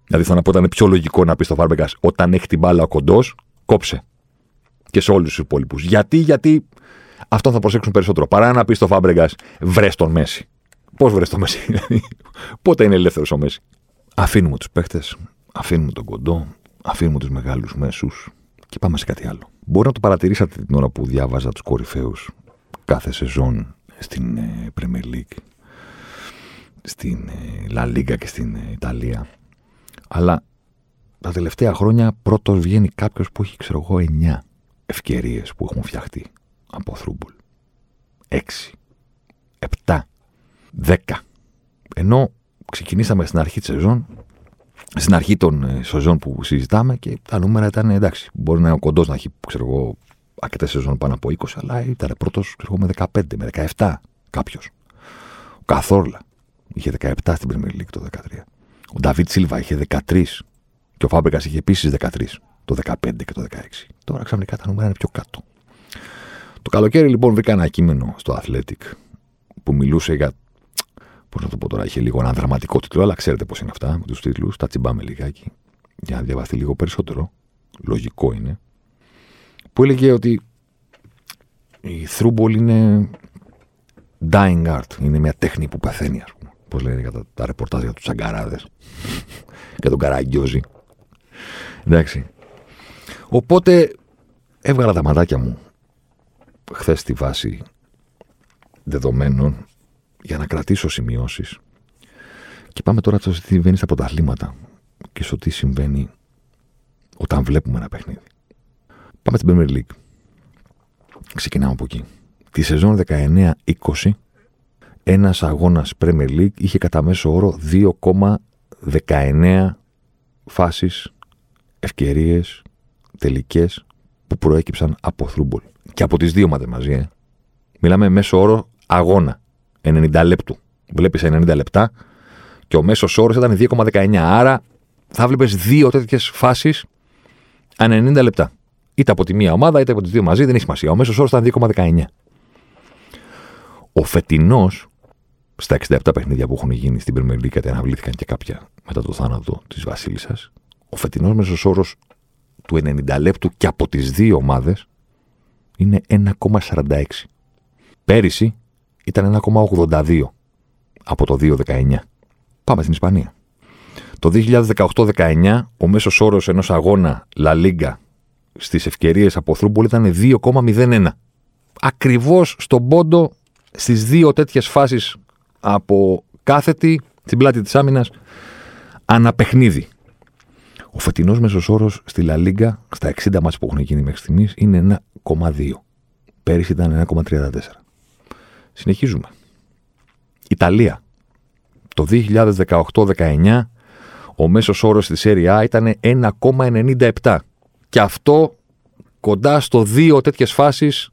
Δηλαδή, θα να πω ήταν πιο λογικό να πεις στο Φάρμπεγκα όταν έχει την μπάλα ο κοντός, κόψε. Και σε όλους τους υπόλοιπους. Γιατί, γιατί αυτό θα προσέξουν περισσότερο. Παρά να πεις στο Φάμπρεγκα, βρες τον Μέση. Πώς βρες τον Μέση, δηλαδή. Πότε είναι ελεύθερος ο Μέση. Αφήνουμε τους παίχτε, αφήνουμε τον κοντό, αφήνουμε τους μεγάλους μέσους και πάμε σε κάτι άλλο. Μπορεί να το παρατηρήσατε την ώρα που διάβαζα τους κορυφαίους κάθε σεζόν στην ε, Premier League, στην ε, La Liga και στην ε, Ιταλία. Αλλά τα τελευταία χρόνια πρώτος βγαίνει κάποιος που έχει, ξέρω εγώ, 9 ευκαιρίες που έχουν φτιαχτεί από θρούμπολ. 6, 7, 10. Ενώ ξεκινήσαμε στην αρχή της σεζόν, στην αρχή των σεζόν που συζητάμε και τα νούμερα ήταν εντάξει. Μπορεί να είναι ο κοντός να έχει, ξέρω εγώ, αρκετέ σεζόν πάνω από 20, αλλά ήταν πρώτος με 15, με 17 κάποιος. Ο Καθόρλα είχε 17 στην Premier League το 2013. Ο Νταβίτ Σίλβα είχε 13 και ο Φάμπρεκα είχε επίσης 13 το 15 και το 16. Τώρα ξαφνικά τα νούμερα είναι πιο κάτω. Το καλοκαίρι λοιπόν βρήκα ένα κείμενο στο Athletic που μιλούσε για. Πώς να το πω τώρα, είχε λίγο ένα δραματικό τίτλο, αλλά ξέρετε πώς είναι αυτά με τους τίτλους. Τα τσιμπάμε λιγάκι για να διαβαστεί λίγο περισσότερο. Λογικό είναι που έλεγε ότι η θρούμπολ είναι dying art. Είναι μια τέχνη που πεθαίνει, ας πούμε. Πώς λένε για τα, τα ρεπορτάζ για τους τσαγκαράδε (laughs) και τον Καραγκιόζη. Εντάξει. Οπότε έβγαλα τα ματάκια μου χθες στη βάση δεδομένων για να κρατήσω σημειώσεις και πάμε τώρα στο τι συμβαίνει στα πρωταθλήματα και στο τι συμβαίνει όταν βλέπουμε ένα παιχνίδι. Πάμε στην Premier League. Ξεκινάμε από εκεί. Τη σεζόν 19-20, ένας αγώνας Premier League είχε κατά μέσο όρο 2,19 φάσεις, ευκαιρίες, τελικές που προέκυψαν από θρούμπολ. Και από τις δύο ομάδες μαζί, ε. Μιλάμε μέσο όρο αγώνα. 90 λεπτού. Βλέπεις 90 λεπτά και ο μέσος όρος ήταν 2,19. Άρα θα βλέπεις δύο τέτοιες φάσεις ανά 90 λεπτά. Είτε από τη μία ομάδα είτε από τις δύο μαζί, δεν έχει σημασία. Ο μέσος όρος ήταν 2,19. Ο φετινός στα 67 παιχνίδια που έχουν γίνει στην Premier League, γιατί αναβλήθηκαν και κάποια μετά το θάνατο της Βασίλισσας, ο φετινός μέσος όρος του 90 λεπτού και από τις δύο ομάδες είναι 1,46. Πέρυσι ήταν 1,82 από το 2,19. Πάμε στην Ισπανία. Το 2018-19 ο μέσος όρος ενός αγώνα La Liga στις ευκαιρίες από θρούμπολ ήταν 2,01. Ακριβώς στον πόντο στις δύο τέτοιες φάσεις από κάθετη στην πλάτη της άμυνας αναπαιχνίδι. Ο φετινός μέσος όρος στη Λα Λίγκα, στα 60 μάτια που έχουν γίνει μέχρι στιγμής, είναι 1,2. Πέρυσι ήταν 1,34. Συνεχίζουμε. Ιταλία. Το 2018-19 ο μέσος όρος στη Serie A ήταν 1,97 και αυτό κοντά στο δύο τέτοιες φάσεις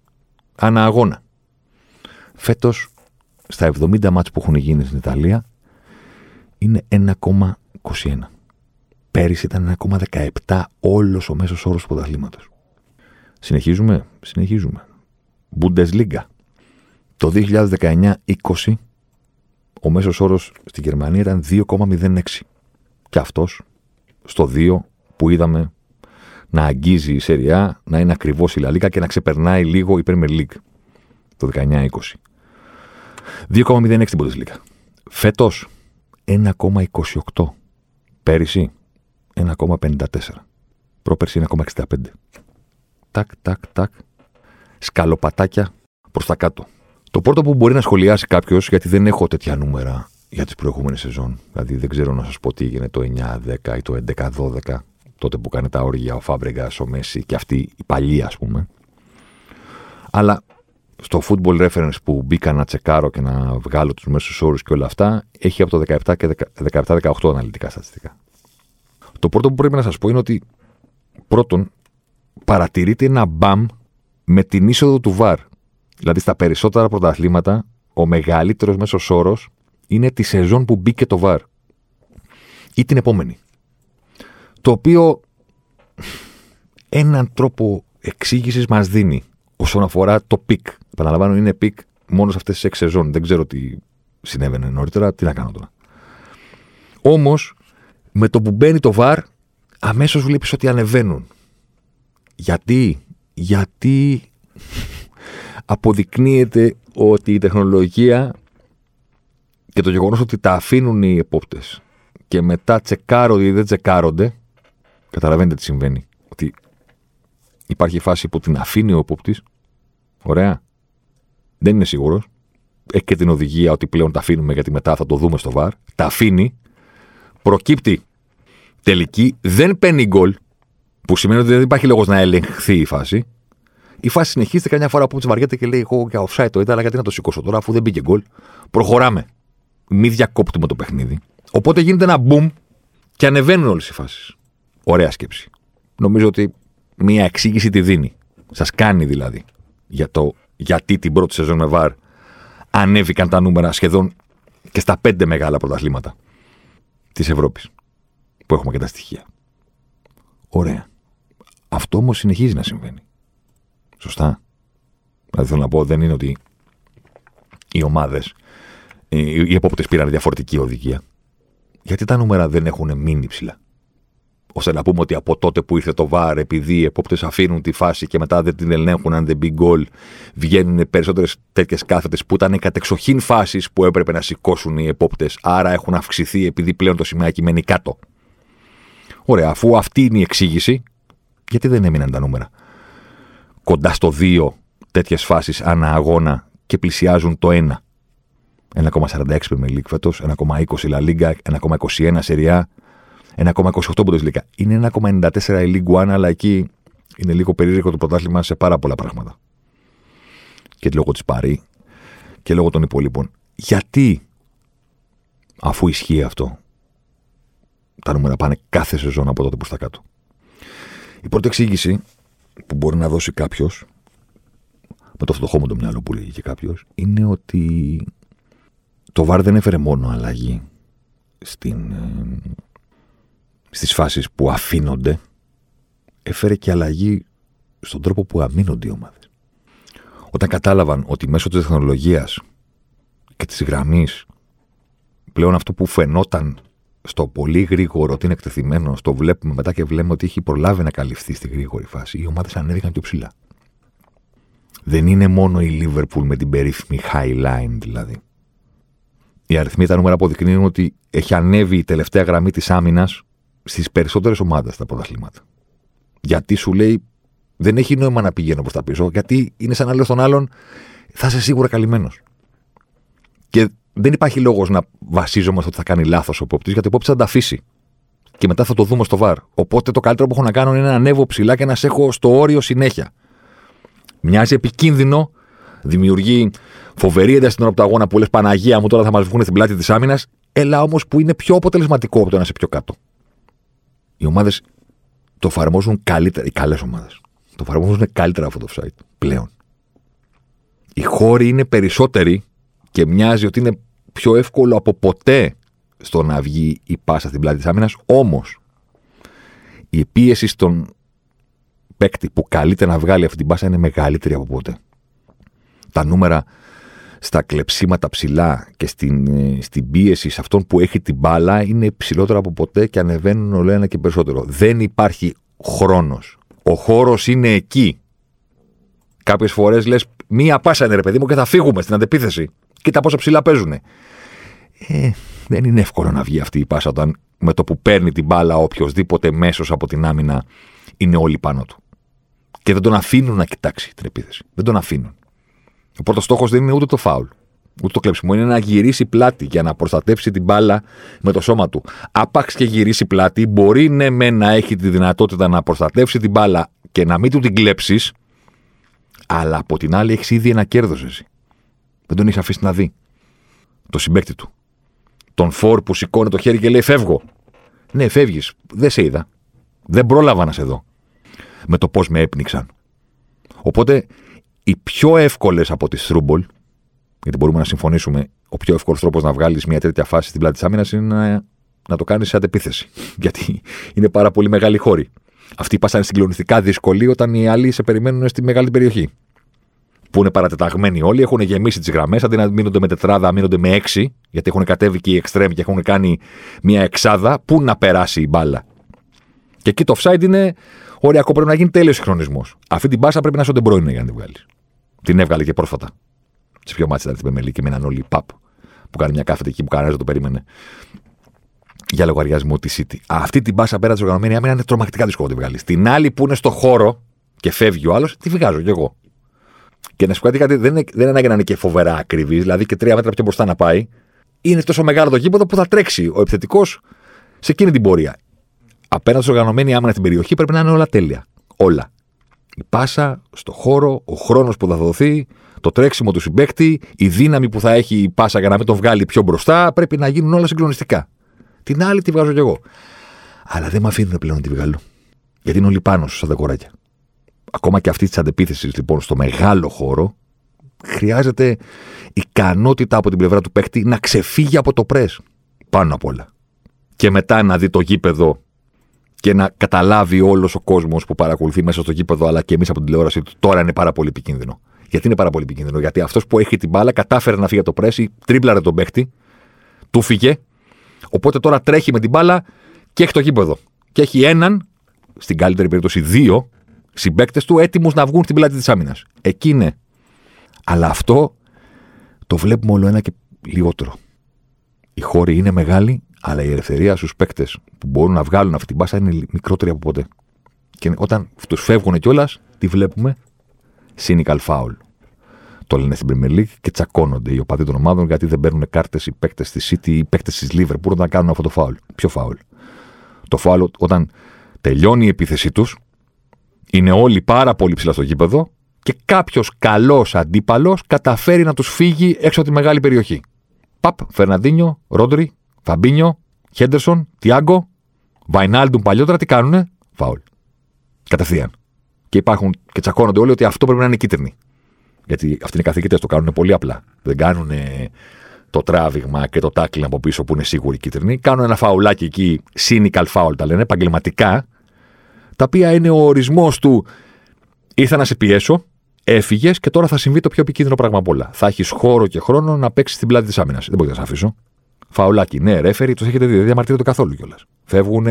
ανά αγώνα. Φέτος στα 70 μάτς που έχουν γίνει στην Ιταλία είναι 1,21. Πέρυσι ήταν 1,17 όλος ο μέσος όρος του πρωταθλήματος. Συνεχίζουμε, συνεχίζουμε. Bundesliga. Το 2019-20 ο μέσος όρος στη Γερμανία ήταν 2,06. Και αυτός στο 2 που είδαμε να αγγίζει η Σεριά, να είναι ακριβώς η Λαλίκα και να ξεπερνάει λίγο η Premier League το 19-20. 2,06 στην Bundesliga. Φέτος 1,28. Πέρυσι 1,54. Πρόπερσι 1,65. Τάκ, τάκ, τάκ. Σκαλοπατάκια προς τα κάτω. Το πρώτο που μπορεί να σχολιάσει κάποιος, γιατί δεν έχω τέτοια νούμερα για τις προηγούμενες σεζόν. Δηλαδή δεν ξέρω να σας πω τι έγινε το 9-10 ή το 11-12, τότε που κάνει τα όργια ο Φάμπρεγκα, ο Μέση και αυτοί οι παλιοί, ας πούμε. Αλλά στο football reference που μπήκα να τσεκάρω και να βγάλω τους μέσους όρους και όλα αυτά, έχει από το 17 και 17-18 αναλυτικά στατιστικά. Το πρώτο που πρέπει να σας πω είναι ότι πρώτον παρατηρείται ένα μπαμ με την είσοδο του VAR Δηλαδή στα περισσότερα πρωταθλήματα, ο μεγαλύτερος μέσος όρος είναι τη σεζόν που μπήκε το βαρ. Ή την επόμενη. Το οποίο έναν τρόπο εξήγησης μας δίνει όσον αφορά το peak. Επαναλαμβάνω, είναι peak μόνο σε αυτές τις έξι σεζόν. Δεν ξέρω τι συνέβαινε νωρίτερα, τι να κάνω τώρα. Όμως, με το που μπαίνει το VAR, αμέσως βλέπεις ότι ανεβαίνουν. Γιατί, γιατί αποδεικνύεται ότι η τεχνολογία και το γεγονός ότι τα αφήνουν οι επόπτες και μετά τσεκάρονται ή δεν τσεκάρονται, καταλαβαίνετε τι συμβαίνει. Ότι υπάρχει φάση που την αφήνει ο επόπτης, ωραία, δεν είναι σίγουρος, έχει και την οδηγία ότι πλέον τα αφήνουμε γιατί μετά θα το δούμε στο βαρ, τα αφήνει, προκύπτει τελική, δεν παίρνει γκολ, που σημαίνει ότι δεν υπάρχει λόγος να ελεγχθεί η φάση, η φάση συνεχίζεται καμιά φορά που βαριέται και λέει: Εγώ για offside το είδα, αλλά γιατί να το σηκώσω τώρα, αφού δεν μπήκε γκολ. Προχωράμε. Μη διακόπτουμε το παιχνίδι. Οπότε γίνεται ένα boom και ανεβαίνουν όλες οι φάσεις. Ωραία σκέψη. Νομίζω ότι μία εξήγηση τη δίνει. Σας κάνει δηλαδή για το γιατί την πρώτη σεζόν με βαρ ανέβηκαν τα νούμερα σχεδόν και στα πέντε μεγάλα πρωταθλήματα της Ευρώπης. Που έχουμε και τα στοιχεία. Ωραία. Αυτό όμως συνεχίζει να συμβαίνει. Σωστά. Δηλαδή θέλω να πω, δεν είναι ότι οι ομάδες, οι επόπτες πήραν διαφορετική οδηγία. Γιατί τα νούμερα δεν έχουν μείνει ψηλά. Ώστε να πούμε ότι από τότε που ήρθε το βάρ, επειδή οι επόπτες αφήνουν τη φάση και μετά δεν την ελέγχουν αν δεν μπει γκολ, βγαίνουν περισσότερες τέτοιες κάθετες που ήταν κατεξοχήν φάσεις που έπρεπε να σηκώσουν οι επόπτες. Άρα έχουν αυξηθεί επειδή πλέον το σημαίακι μένει κάτω. Ωραία, αφού αυτή είναι η εξήγηση, γιατί δεν έμειναν τα νούμερα; Κοντά στο 2 τέτοιες φάσεις ανά αγώνα και πλησιάζουν το 1. 1,46 Premier League φέτος, 1,20 La Liga, 1,21 Serie A, 1,28 Bundesliga. Είναι 1,94 η League One, αλλά εκεί είναι λίγο περίεργο το πρωτάθλημα σε πάρα πολλά πράγματα. Και λόγω της Παρή και λόγω των υπολείπων. Γιατί, αφού ισχύει αυτό, τα νούμερα πάνε κάθε σεζόν από τότε προ τα κάτω. Η πρώτη εξήγηση που μπορεί να δώσει κάποιος, με το φτωχό μου το μυαλό που λέγει και κάποιος, είναι ότι το βάρ δεν έφερε μόνο αλλαγή στην, ε, στις φάσεις που αφήνονται, έφερε και αλλαγή στον τρόπο που αμήνονται οι ομάδες. Όταν κατάλαβαν ότι μέσω της τεχνολογίας και της γραμμής πλέον αυτό που φαινόταν στο πολύ γρήγορο ότι είναι εκτεθειμένο, το βλέπουμε μετά και βλέπουμε ότι έχει προλάβει να καλυφθεί στη γρήγορη φάση. Οι ομάδες ανέβηκαν πιο ψηλά. Δεν είναι μόνο η Liverpool με την περίφημη high line δηλαδή. Οι αριθμοί τα νούμερα αποδεικνύουν ότι έχει ανέβει η τελευταία γραμμή της άμυνας στις περισσότερες ομάδες στα πρωταθλήματα. Γιατί σου λέει δεν έχει νόημα να πηγαίνω προς τα πίσω, γιατί είναι σαν να λέω στον άλλον θα είσαι σίγουρα καλυμμένος. Και δεν υπάρχει λόγος να βασίζομαι στο ότι θα κάνει λάθος ο πόπτη, γιατί ο πόπτη θα τα αφήσει. Και μετά θα το δούμε στο βαρ. Οπότε το καλύτερο που έχω να κάνω είναι να ανέβω ψηλά και να σε έχω στο όριο συνέχεια. Μοιάζει επικίνδυνο, δημιουργεί φοβερή ένταση στην ώρα από το αγώνα που λες Παναγία μου τώρα θα μας βγουν στην πλάτη της άμυνας, έλα όμως που είναι πιο αποτελεσματικό από το να είσαι πιο κάτω. Οι ομάδες το εφαρμόζουν καλύτερα, οι καλές ομάδες. Το εφαρμόζουν καλύτερα αυτό το site πλέον. Οι χώροι είναι περισσότεροι και μοιάζει ότι είναι πιο εύκολο από ποτέ στο να βγει η πάσα στην πλάτη της άμυνας. Όμως, η πίεση στον παίκτη που καλείται να βγάλει αυτή την πάσα είναι μεγαλύτερη από ποτέ. Τα νούμερα στα κλεψίματα ψηλά και στην, ε, στην πίεση σε αυτόν που έχει την μπάλα είναι ψηλότερα από ποτέ και ανεβαίνουν όλο ένα και περισσότερο. Δεν υπάρχει χρόνος. Ο χώρος είναι εκεί. Κάποιες φορές λες: Μία πάσα είναι ρε παιδί μου και θα φύγουμε στην αντεπίθεση. Κοίτα πόσο ψηλά παίζουν. Ε, δεν είναι εύκολο να βγει αυτή η πάσα όταν με το που παίρνει την μπάλα οποιοδήποτε μέσος από την άμυνα είναι όλοι πάνω του. Και δεν τον αφήνουν να κοιτάξει την επίθεση. Δεν τον αφήνουν. Ο πρώτος στόχος δεν είναι ούτε το φάουλ, ούτε το κλέψιμο. Είναι να γυρίσει πλάτη για να προστατεύσει την μπάλα με το σώμα του. Άπαξ και γυρίσει πλάτη, μπορεί ναι με να έχει τη δυνατότητα να προστατεύσει την μπάλα και να μην του την κλέψεις, αλλά από την άλλη έχεις ήδη ένα κέρδος εσύ. Δεν τον έχεις αφήσει να δει. Το συμπέκτη του. Τον φόρ που σηκώνει το χέρι και λέει Φεύγω. Ναι, φεύγεις. Δεν σε είδα. Δεν πρόλαβα να σε δω. Με το πώς με έπνιξαν. Οπότε οι πιο εύκολες από τι Θρούμπολ, γιατί μπορούμε να συμφωνήσουμε, ο πιο εύκολος τρόπος να βγάλεις μια τέτοια φάση στην πλάτη της άμυνας είναι να, να το κάνεις σε αντεπίθεση. (laughs) Γιατί είναι πάρα πολύ μεγάλη χώρη. Αυτοί πάσανε συγκλονιστικά δύσκολοι όταν οι άλλοι σε περιμένουν στη μεγάλη περιοχή που είναι παρατεταγμένοι όλοι, έχουν γεμίσει τις γραμμές. Αντί να μείνονται με τετράδα, μείνονται με έξι, γιατί έχουν κατέβει και οι εξτρέμ και έχουν κάνει μια εξάδα. Πού να περάσει η μπάλα. Και εκεί το offside είναι οριακό, πρέπει να γίνει τέλειος συγχρονισμός. Αυτή την μπάσα πρέπει να είσαι ο Ντεμπρόινε για να την βγάλεις. Την έβγαλε και πρόσφατα. Σε πιο μάτια ήταν την Πεμελή και μείναν όλοι παπ. Που κάνει μια κάθετη εκεί που κανένα δεν το περίμενε. Για λογαριασμό τη City. Αυτή την μπάσα πέρα της οργανωμένη άμυνα είναι τρομακτικά δύσκολο να την βγάλεις. Την άλλη που είναι στο χώρο και φεύγει ο άλλος, τη βγάζω κι εγώ. Και να σου πω κάτι, δεν είναι, δεν είναι να είναι και φοβερά ακριβής, δηλαδή και τρία μέτρα πιο μπροστά να πάει. Είναι τόσο μεγάλο το γήπεδο που θα τρέξει ο επιθετικός σε εκείνη την πορεία. Απέναντι στην οργανωμένη άμυνα στην περιοχή πρέπει να είναι όλα τέλεια. Όλα. Η πάσα στο χώρο, ο χρόνος που θα δοθεί, το τρέξιμο του συμπέκτη, η δύναμη που θα έχει η πάσα για να μην τον βγάλει πιο μπροστά, πρέπει να γίνουν όλα συγκλονιστικά. Την άλλη τη βγάζω κι εγώ. Αλλά δεν με αφήνουν πλέον να τη βγάλω. Γιατί είναι όλοι πάνω σου, σαν τα κοράκια ακόμα και αυτή της αντεπίθεσης λοιπόν στο μεγάλο χώρο, χρειάζεται ικανότητα από την πλευρά του παίχτη να ξεφύγει από το πρε. Πάνω απ' όλα. Και μετά να δει το γήπεδο και να καταλάβει όλος ο κόσμος που παρακολουθεί μέσα στο γήπεδο, αλλά και εμείς από την τηλεόραση ότι τώρα είναι πάρα πολύ επικίνδυνο. Γιατί είναι πάρα πολύ επικίνδυνο, Γιατί αυτός που έχει την μπάλα κατάφερε να φύγει από το πρέσι, τρίμπλαρε τον παίχτη, του φύγε. Οπότε τώρα τρέχει με την μπάλα και έχει το γήπεδο. Και έχει έναν, στην καλύτερη περίπτωση δύο, συμπαίκτες του έτοιμους να βγουν στην πλάτη της άμυνας. Εκεί είναι. Αλλά αυτό το βλέπουμε όλο ένα και λιγότερο. Οι χώροι είναι μεγάλοι, αλλά η ελευθερία στους παίκτες που μπορούν να βγάλουν αυτή την μπάσα είναι μικρότερη από ποτέ. Και όταν τους φεύγουν κιόλας, τι βλέπουμε. Cynical foul. Το λένε στην Premier League και τσακώνονται οι οπαδοί των ομάδων γιατί δεν παίρνουν κάρτες οι παίκτες της City ή οι παίκτες της Liverpool να κάνουν αυτό το foul. Ποιο foul; Το foul όταν τελειώνει η επίθεσή τους, είναι όλοι πάρα πολύ ψηλά στο γήπεδο και κάποιος καλός αντίπαλος καταφέρει να τους φύγει έξω από τη μεγάλη περιοχή. Παπ, Φερναντίνιο, Ρόντρι, Φαμπίνιο, Χέντερσον, Τιάγκο, Βαϊνάλντουμ παλιότερα τι κάνουνε; Φάουλ. Κατευθείαν. Και υπάρχουν και τσακώνονται όλοι ότι αυτό πρέπει να είναι κίτρινη. Γιατί αυτοί είναι καθηγητές, το κάνουν πολύ απλά. Δεν κάνουν το τράβηγμα και το τάκλινγκ από πίσω που είναι σίγουροι κίτρινοι. Κάνουν ένα φαουλάκι εκεί, cynical foul τα λένε, επαγγελματικά, τα οποία είναι ο ορισμός του ήρθα να σε πιέσω, έφυγες και τώρα θα συμβεί το πιο επικίνδυνο πράγμα από όλα. Θα έχεις χώρο και χρόνο να παίξεις την πλάτη της άμυνας. Δεν μπορείς να σε αφήσω. Φαουλάκι. Ναι, ρέφερι, τους έχετε δει. Δεν διαμαρτύρονται καθόλου κιόλας. Φεύγουν.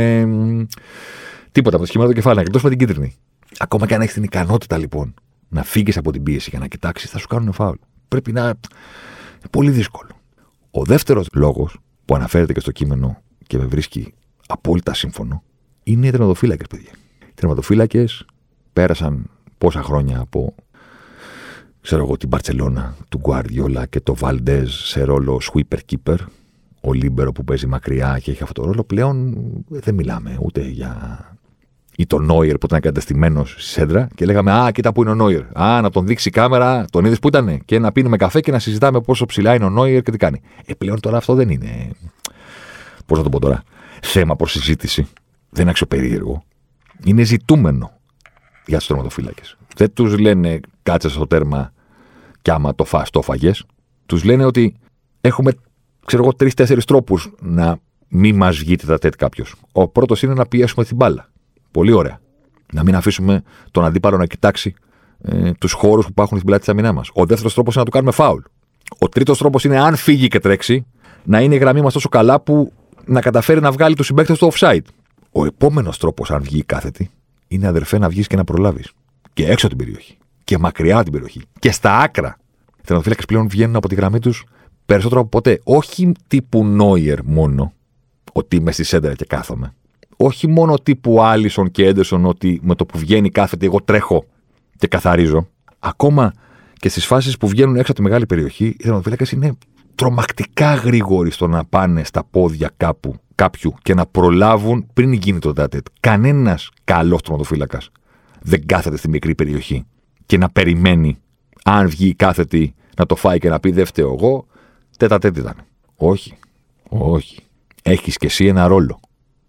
Τίποτα από το σχήμα του κεφάλι, εκτός με την κίτρινη. Ακόμα και αν έχεις την ικανότητα λοιπόν να φύγεις από την πίεση για να κοιτάξεις, θα σου κάνουν φάουλ. Πρέπει να. Είναι πολύ δύσκολο. Ο δεύτερος λόγος που αναφέρεται και στο κείμενο και με βρίσκει απόλυτα σύμφωνο είναι οι τερματοφύλακες, παιδιά. Οι τερματοφύλακες πέρασαν πόσα χρόνια από ξέρω εγώ, την Μπαρσελόνα του Γκουαρδιόλα και το Βαλντέζ σε ρόλο sweeper keeper, ο λίμπερο που παίζει μακριά και έχει αυτό το ρόλο, πλέον δεν μιλάμε ούτε για. ή τον Νόιερ που ήταν εγκαταστημένο στη σέντρα και λέγαμε Α, κοίτα που είναι ο Νόιερ. Α, να τον δείξει η κάμερα, τον είδες που ήταν και να πίνουμε καφέ και να συζητάμε πόσο ψηλά είναι ο Νόιερ και τι κάνει. Ε, πλέον τώρα αυτό δεν είναι. Πώς να το πω τώρα. Θέμα προς συζήτηση. Δεν είναι αξιοπερίεργο. Είναι ζητούμενο για τους τερματοφύλακες. Δεν τους λένε κάτσε στο τέρμα και άμα το φας το φαγες. Τους λένε ότι έχουμε, ξέρω εγώ, τρει-τέσσερι τρόπους να μην μας βγείτε τα τέτοια κάποιος. Ο πρώτος είναι να πιέσουμε την μπάλα. Πολύ ωραία. Να μην αφήσουμε τον αντίπαλο να κοιτάξει ε, τους χώρους που υπάρχουν στην πλάτη της αμυνά μας. Ο δεύτερος τρόπος είναι να του κάνουμε φάουλ. Ο τρίτος τρόπος είναι, αν φύγει και τρέξει, να είναι η γραμμή μας τόσο καλά που να καταφέρει να βγάλει τους συμπαίκτες του offside. Ο επόμενος τρόπος, αν βγει κάθετη, είναι αδερφέ να βγεις και να προλάβεις. Και έξω από την περιοχή. Και μακριά από την περιοχή. Και στα άκρα. Οι τερματοφύλακε πλέον βγαίνουν από τη γραμμή τους περισσότερο από ποτέ. Όχι τύπου Νόιερ μόνο, ότι είμαι στη σέντρα και κάθομαι. Όχι μόνο τύπου Άλισον και Έντερσον, ότι με το που βγαίνει κάθεται, εγώ τρέχω και καθαρίζω. Ακόμα και στις φάσεις που βγαίνουν έξω από τη μεγάλη περιοχή, οι τερματοφύλακε είναι τρομακτικά γρήγοροι στο να πάνε στα πόδια κάπου κάποιου και να προλάβουν πριν γίνει το δάτετ. Κανένας καλός τροματοφύλακα δεν κάθεται στη μικρή περιοχή και να περιμένει αν βγει η κάθετη να το φάει και να πει δεν φταίω εγώ, τέτα τέτα ήταν. Όχι. Όχι. Έχεις και εσύ ένα ρόλο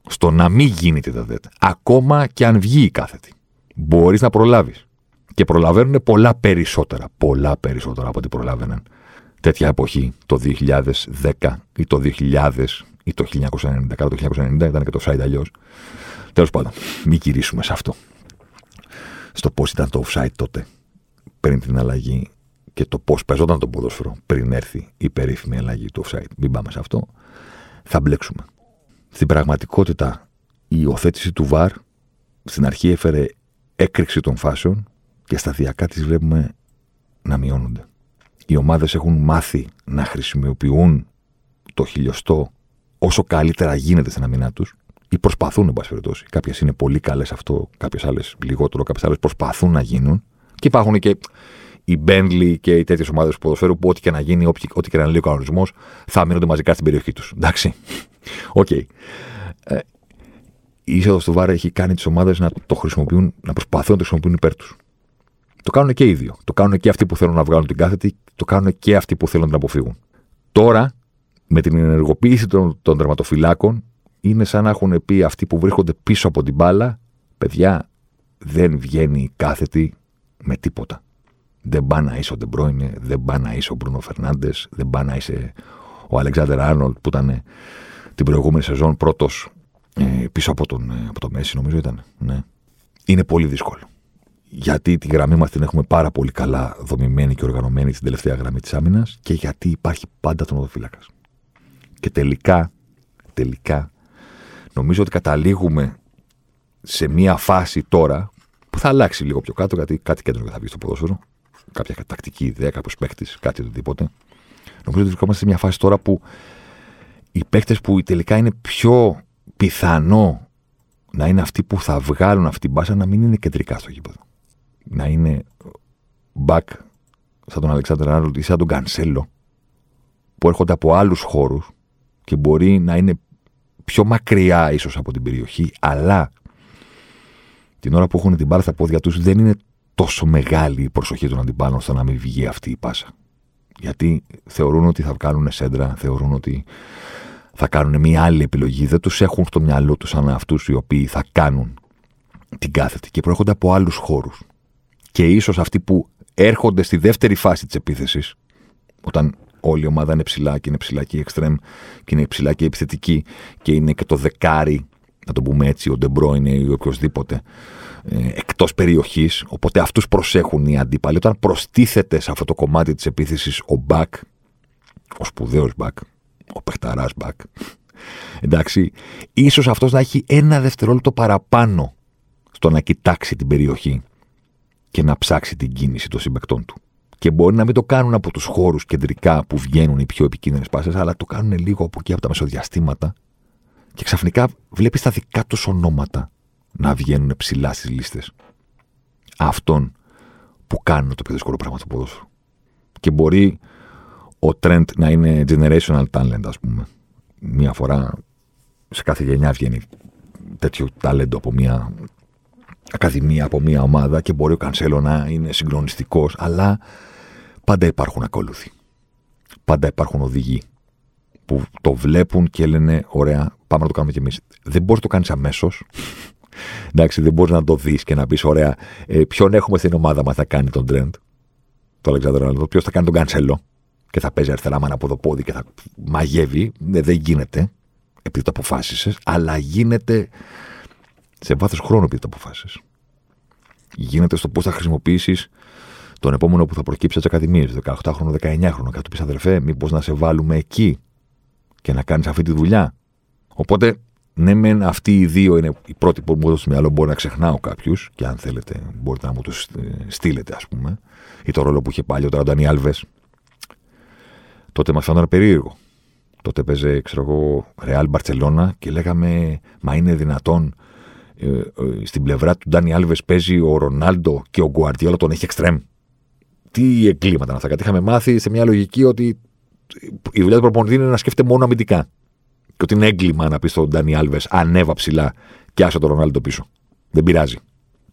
στο να μην γίνει τέτα τέτα. Ακόμα και αν βγει η κάθετη. Μπορείς να προλάβεις. Και προλαβαίνουν πολλά περισσότερα. Πολλά περισσότερα από ό,τι προλάβαιναν τέτοια εποχή το 2010 ή το 2000 ή το 1990. Κάτω το 1990 ήταν και το site αλλιώς. Τέλος πάντων, μην γυρίσουμε σε αυτό. Στο πώς ήταν το offside τότε, πριν την αλλαγή και το πώς παίζονταν το ποδόσφαιρο πριν έρθει η περίφημη αλλαγή του offside. Μην πάμε σε αυτό. Θα μπλέξουμε. Στην πραγματικότητα, η υιοθέτηση του VAR στην αρχή έφερε έκρηξη των φάσεων και σταδιακά τις βλέπουμε να μειώνονται. Οι ομάδες έχουν μάθει να χρησιμοποιούν το χιλιοστό όσο καλύτερα γίνεται στην αμυνά τους ή προσπαθούν, εν πάση περιπτώσει. Κάποιες είναι πολύ καλές αυτό, κάποιες άλλες λιγότερο, κάποιες άλλες προσπαθούν να γίνουν. Και υπάρχουν και οι Μπέντλι και οι τέτοιες ομάδες του ποδοσφαίρου που ό,τι και να γίνει, ό,τι και να λέει ο κανονισμός, θα αμύνονται μαζικά στην περιοχή τους. Εντάξει. (laughs) OK. Okay. Ε, η είσοδος του VAR έχει κάνει τις ομάδες να το χρησιμοποιούν, να προσπαθούν να το χρησιμοποιούν υπέρ τους. Το κάνουν και οι δύο. Το κάνουν και αυτοί που θέλουν να βγάλουν την κάθετη, το κάνουν και αυτοί που θέλουν να την αποφύγουν. Τώρα με την ενεργοποίηση των, των τερματοφυλάκων είναι σαν να έχουν πει αυτοί που βρίσκονται πίσω από την μπάλα, παιδιά, δεν βγαίνει κάθετη με τίποτα. Δεν πάει να είσαι ο Ντεμπρόινε, δεν πάει να είσαι ο Μπρούνο Φερνάντε, δεν πάει να είσαι ο Αλεξάνδρ Άρνολτ που ήταν την προηγούμενη σεζόν πρώτος ε, πίσω από τον, ε, από το Μέση, νομίζω ήταν. Ναι. Είναι πολύ δύσκολο. Γιατί τη γραμμή μας την έχουμε πάρα πολύ καλά δομημένη και οργανωμένη στην τελευταία γραμμή της άμυνας και γιατί υπάρχει πάντα τον οδοφύλακας. Και τελικά, τελικά, νομίζω ότι καταλήγουμε σε μία φάση τώρα που θα αλλάξει λίγο πιο κάτω, γιατί κάτι κέντρο θα βγει στο ποδόσφαιρο. Κάποια τακτική ιδέα, κάποιος παίχτης, κάτι οτιδήποτε. Νομίζω ότι βρισκόμαστε σε μια φάση τώρα που οι παίχτες που τελικά είναι πιο πιθανό να είναι αυτοί που θα βγάλουν αυτή την μπάσα να μην είναι κεντρικά στο γήπεδο. Να είναι back σαν τον Αλεξάνδρ Άρνολτ ή σαν τον Κανσέλο που έρχονται από άλλους χώρους και μπορεί να είναι πιο μακριά ίσως από την περιοχή, αλλά την ώρα που έχουν την μπάλα στα πόδια τους δεν είναι τόσο μεγάλη η προσοχή των αντιπάλων στο να μην βγει αυτή η πάσα. Γιατί θεωρούν ότι θα κάνουν σέντρα, θεωρούν ότι θα κάνουν μια άλλη επιλογή. Δεν τους έχουν στο μυαλό τους σαν αυτούς οι οποίοι θα κάνουν την κάθετη και προέρχονται από άλλους χώρους. Και ίσως αυτοί που έρχονται στη δεύτερη φάση της επίθεσης, όταν όλη η ομάδα είναι ψηλά και είναι ψηλά και οι εξτρέμ και είναι ψηλά και οι επιθετικοί και είναι και το δεκάρι, να το πούμε έτσι, ο Ντε Μπρόινε ή οποιοδήποτε ε, εκτός περιοχής. Οπότε αυτούς προσέχουν οι αντίπαλοι. Όταν προστίθεται σε αυτό το κομμάτι της επίθεσης ο μπακ, ο σπουδαίος μπακ, ο παιχταράς μπακ. Εντάξει, ίσως αυτός να έχει ένα δευτερόλεπτο παραπάνω στο να κοιτάξει την περιοχή και να ψάξει την κίνηση των συμπεκτών του. Και μπορεί να μην το κάνουν από τους χώρους κεντρικά που βγαίνουν οι πιο επικίνδυνες πάσες, αλλά το κάνουν λίγο από εκεί από τα μεσοδιαστήματα και ξαφνικά βλέπεις τα δικά τους ονόματα να βγαίνουν ψηλά στις λίστες. Αυτόν που κάνουν το πιο δύσκολο πράγμα στο ποδόσφαιρο. Και μπορεί ο Trent να είναι generational talent, ας πούμε. Μία φορά σε κάθε γενιά βγαίνει τέτοιο ταλέντο από μια ακαδημία, από μια ομάδα και μπορεί ο Κανσέλο να είναι συγκλονιστικός, αλλά πάντα υπάρχουν ακόλουθοι. Πάντα υπάρχουν οδηγοί που το βλέπουν και λένε: Ωραία, πάμε να το κάνουμε κι εμείς. Δεν μπορείς να το κάνεις αμέσως. Εντάξει, δεν μπορείς να το δεις και να πεις: Ωραία, ε, ποιον έχουμε στην ομάδα μας θα κάνει τον τρέντ. Το Αλεξάνδρο Ποιος θα κάνει τον Κανσέλο; Και θα παίζει αριστερά μάνα από το πόδι και θα μαγεύει. Ε, δεν γίνεται επειδή το αποφάσισες, αλλά γίνεται σε βάθος χρόνου επειδή το αποφάσισες. Γίνεται στο πώς θα χρησιμοποιήσεις τον επόμενο που θα προκύψει από τις ακαδημίες, 18χρονο, 19χρονο, και θα του πεις αδερφέ, μήπως να σε βάλουμε εκεί και να κάνεις αυτή τη δουλειά. Οπότε, ναι, μεν αυτοί οι δύο είναι οι πρώτοι που μου έδωσαν στο μυαλό. Μπορεί να ξεχνάω κάποιους και αν θέλετε, μπορείτε να μου του στείλετε, ας πούμε, ή το ρόλο που είχε παλιότερα ο Ντανί Άλβες. Τότε μας φαίνονταν περίεργο. Τότε παίζε, ξέρω εγώ, Ρεάλ Μπαρσελόνα και λέγαμε, Μα είναι δυνατόν ε, ε, στην πλευρά του Ντάνι Άλβες παίζει ο Ρονάλντο και ο Γκουαρτιόλα τον έχει εξτρέμ. Τι εγκλήματα είναι αυτά. Κάτι είχαμε μάθει σε μια λογική ότι η δουλειά του προπονητή είναι να σκέφτεται μόνο αμυντικά. Και ότι είναι έγκλημα να πεις στον Ντάνι Άλβες ανέβα ψηλά και άσε τον Ρονάλντο πίσω. Δεν πειράζει.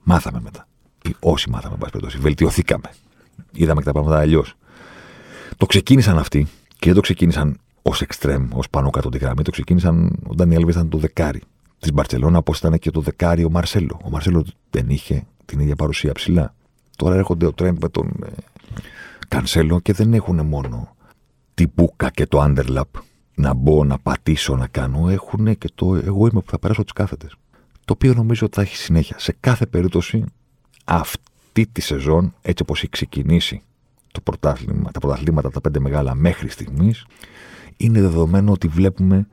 Μάθαμε μετά. Ή όσοι μάθαμε, εν πάση περιπτώσει. Βελτιωθήκαμε. Είδαμε και τα πράγματα αλλιώς. Το ξεκίνησαν αυτοί και δεν το ξεκίνησαν ως εξτρέμ, ως πάνω κάτω τη γραμμή. Το ξεκίνησαν ο Ντάνι Άλβες ήταν το δεκάρι της Μπαρσελόνα, όπως ήταν και το δεκάρι ο Μαρσέλο. Ο Μαρσέλο δεν είχε την ίδια παρουσία ψηλά. Τώρα έρχονται ο Τρέντ με τον ε, Κανσέλο και δεν έχουν μόνο την μπουκα και το underlap να μπω, να πατήσω, να κάνω. Έχουν και το εγώ είμαι που θα περάσω τις κάθετες. Το οποίο νομίζω ότι θα έχει συνέχεια. Σε κάθε περίπτωση αυτή τη σεζόν, έτσι όπως έχει ξεκινήσει το πρωτάθλημα, τα πρωταθλήματα, τα πέντε μεγάλα μέχρι στιγμής, είναι δεδομένο ότι βλέπουμε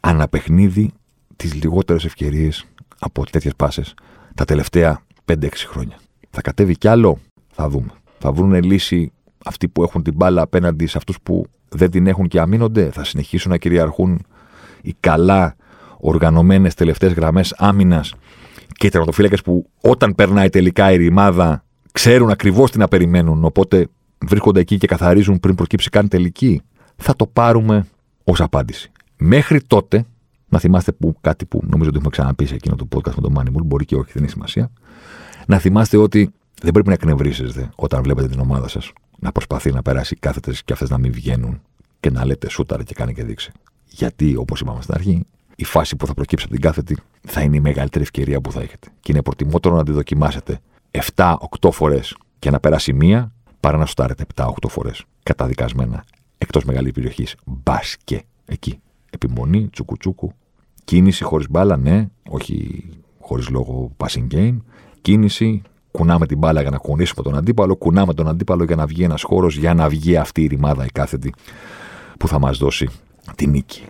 αναπαιχνίδι τις λιγότερες ευκαιρίες από τέτοιες πάσες τα τελευταία 5-6 χρόνια. Θα κατέβει κι άλλο, θα δούμε. Θα βρουν λύση αυτοί που έχουν την μπάλα απέναντι σε αυτούς που δεν την έχουν και αμήνονται. Θα συνεχίσουν να κυριαρχούν οι καλά οργανωμένες τελευταίες γραμμές άμυνας και οι τερματοφύλακες που όταν περνάει τελικά η ρημάδα ξέρουν ακριβώς τι να περιμένουν. Οπότε βρίσκονται εκεί και καθαρίζουν πριν προκύψει καν τελική. Θα το πάρουμε ως απάντηση. Μέχρι τότε να θυμάστε που, κάτι που νομίζω ότι έχουμε ξαναπεί σε εκείνο το podcast με τον Moneyball, μπορεί και όχι, δεν έχει σημασία. Να θυμάστε ότι δεν πρέπει να εκνευρίσετε όταν βλέπετε την ομάδα σας να προσπαθεί να περάσει κάθετε και αυτές να μην βγαίνουν και να λέτε σούταρε και κάνει και δείξει. Γιατί, όπως είπαμε στην αρχή, η φάση που θα προκύψει από την κάθετη θα είναι η μεγαλύτερη ευκαιρία που θα έχετε. Και είναι προτιμότερο να τη δοκιμάσετε 7-8 φορές και να περάσει μία, παρά να σουτάρετε 7-8 φορές καταδικασμένα εκτός μεγάλη περιοχής. Μπάσκε εκεί. Επιμονή, τσουκουτσούκου, Κίνηση χωρίς μπάλα, ναι, όχι χωρίς λόγο passing game. Κίνηση, κουνάμε την μπάλα για να κουνήσουμε τον αντίπαλο, κουνάμε τον αντίπαλο για να βγει ένας χώρος, για να βγει αυτή η ρημάδα η κάθετη που θα μας δώσει τη νίκη.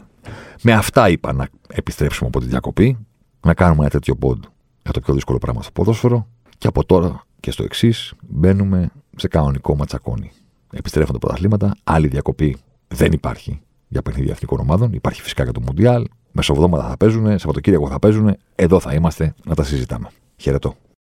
Με αυτά είπα να επιστρέψουμε από τη διακοπή, να κάνουμε ένα τέτοιο πόντ για το πιο δύσκολο πράγμα στο ποδόσφαιρο και από τώρα και στο εξής μπαίνουμε σε κανονικό ματσακόνι. Επιστρέφουν τα πρωταθλήματα, άλλη διακοπή δεν υπάρχει για παιχνίδια εθνικών ομάδων. Υπάρχει φυσικά για το Μουντιάλ. Μεσοβδόματα θα παίζουν, Σαββατοκύριακο θα παίζουν. Εδώ θα είμαστε να τα συζητάμε. Χαιρετώ.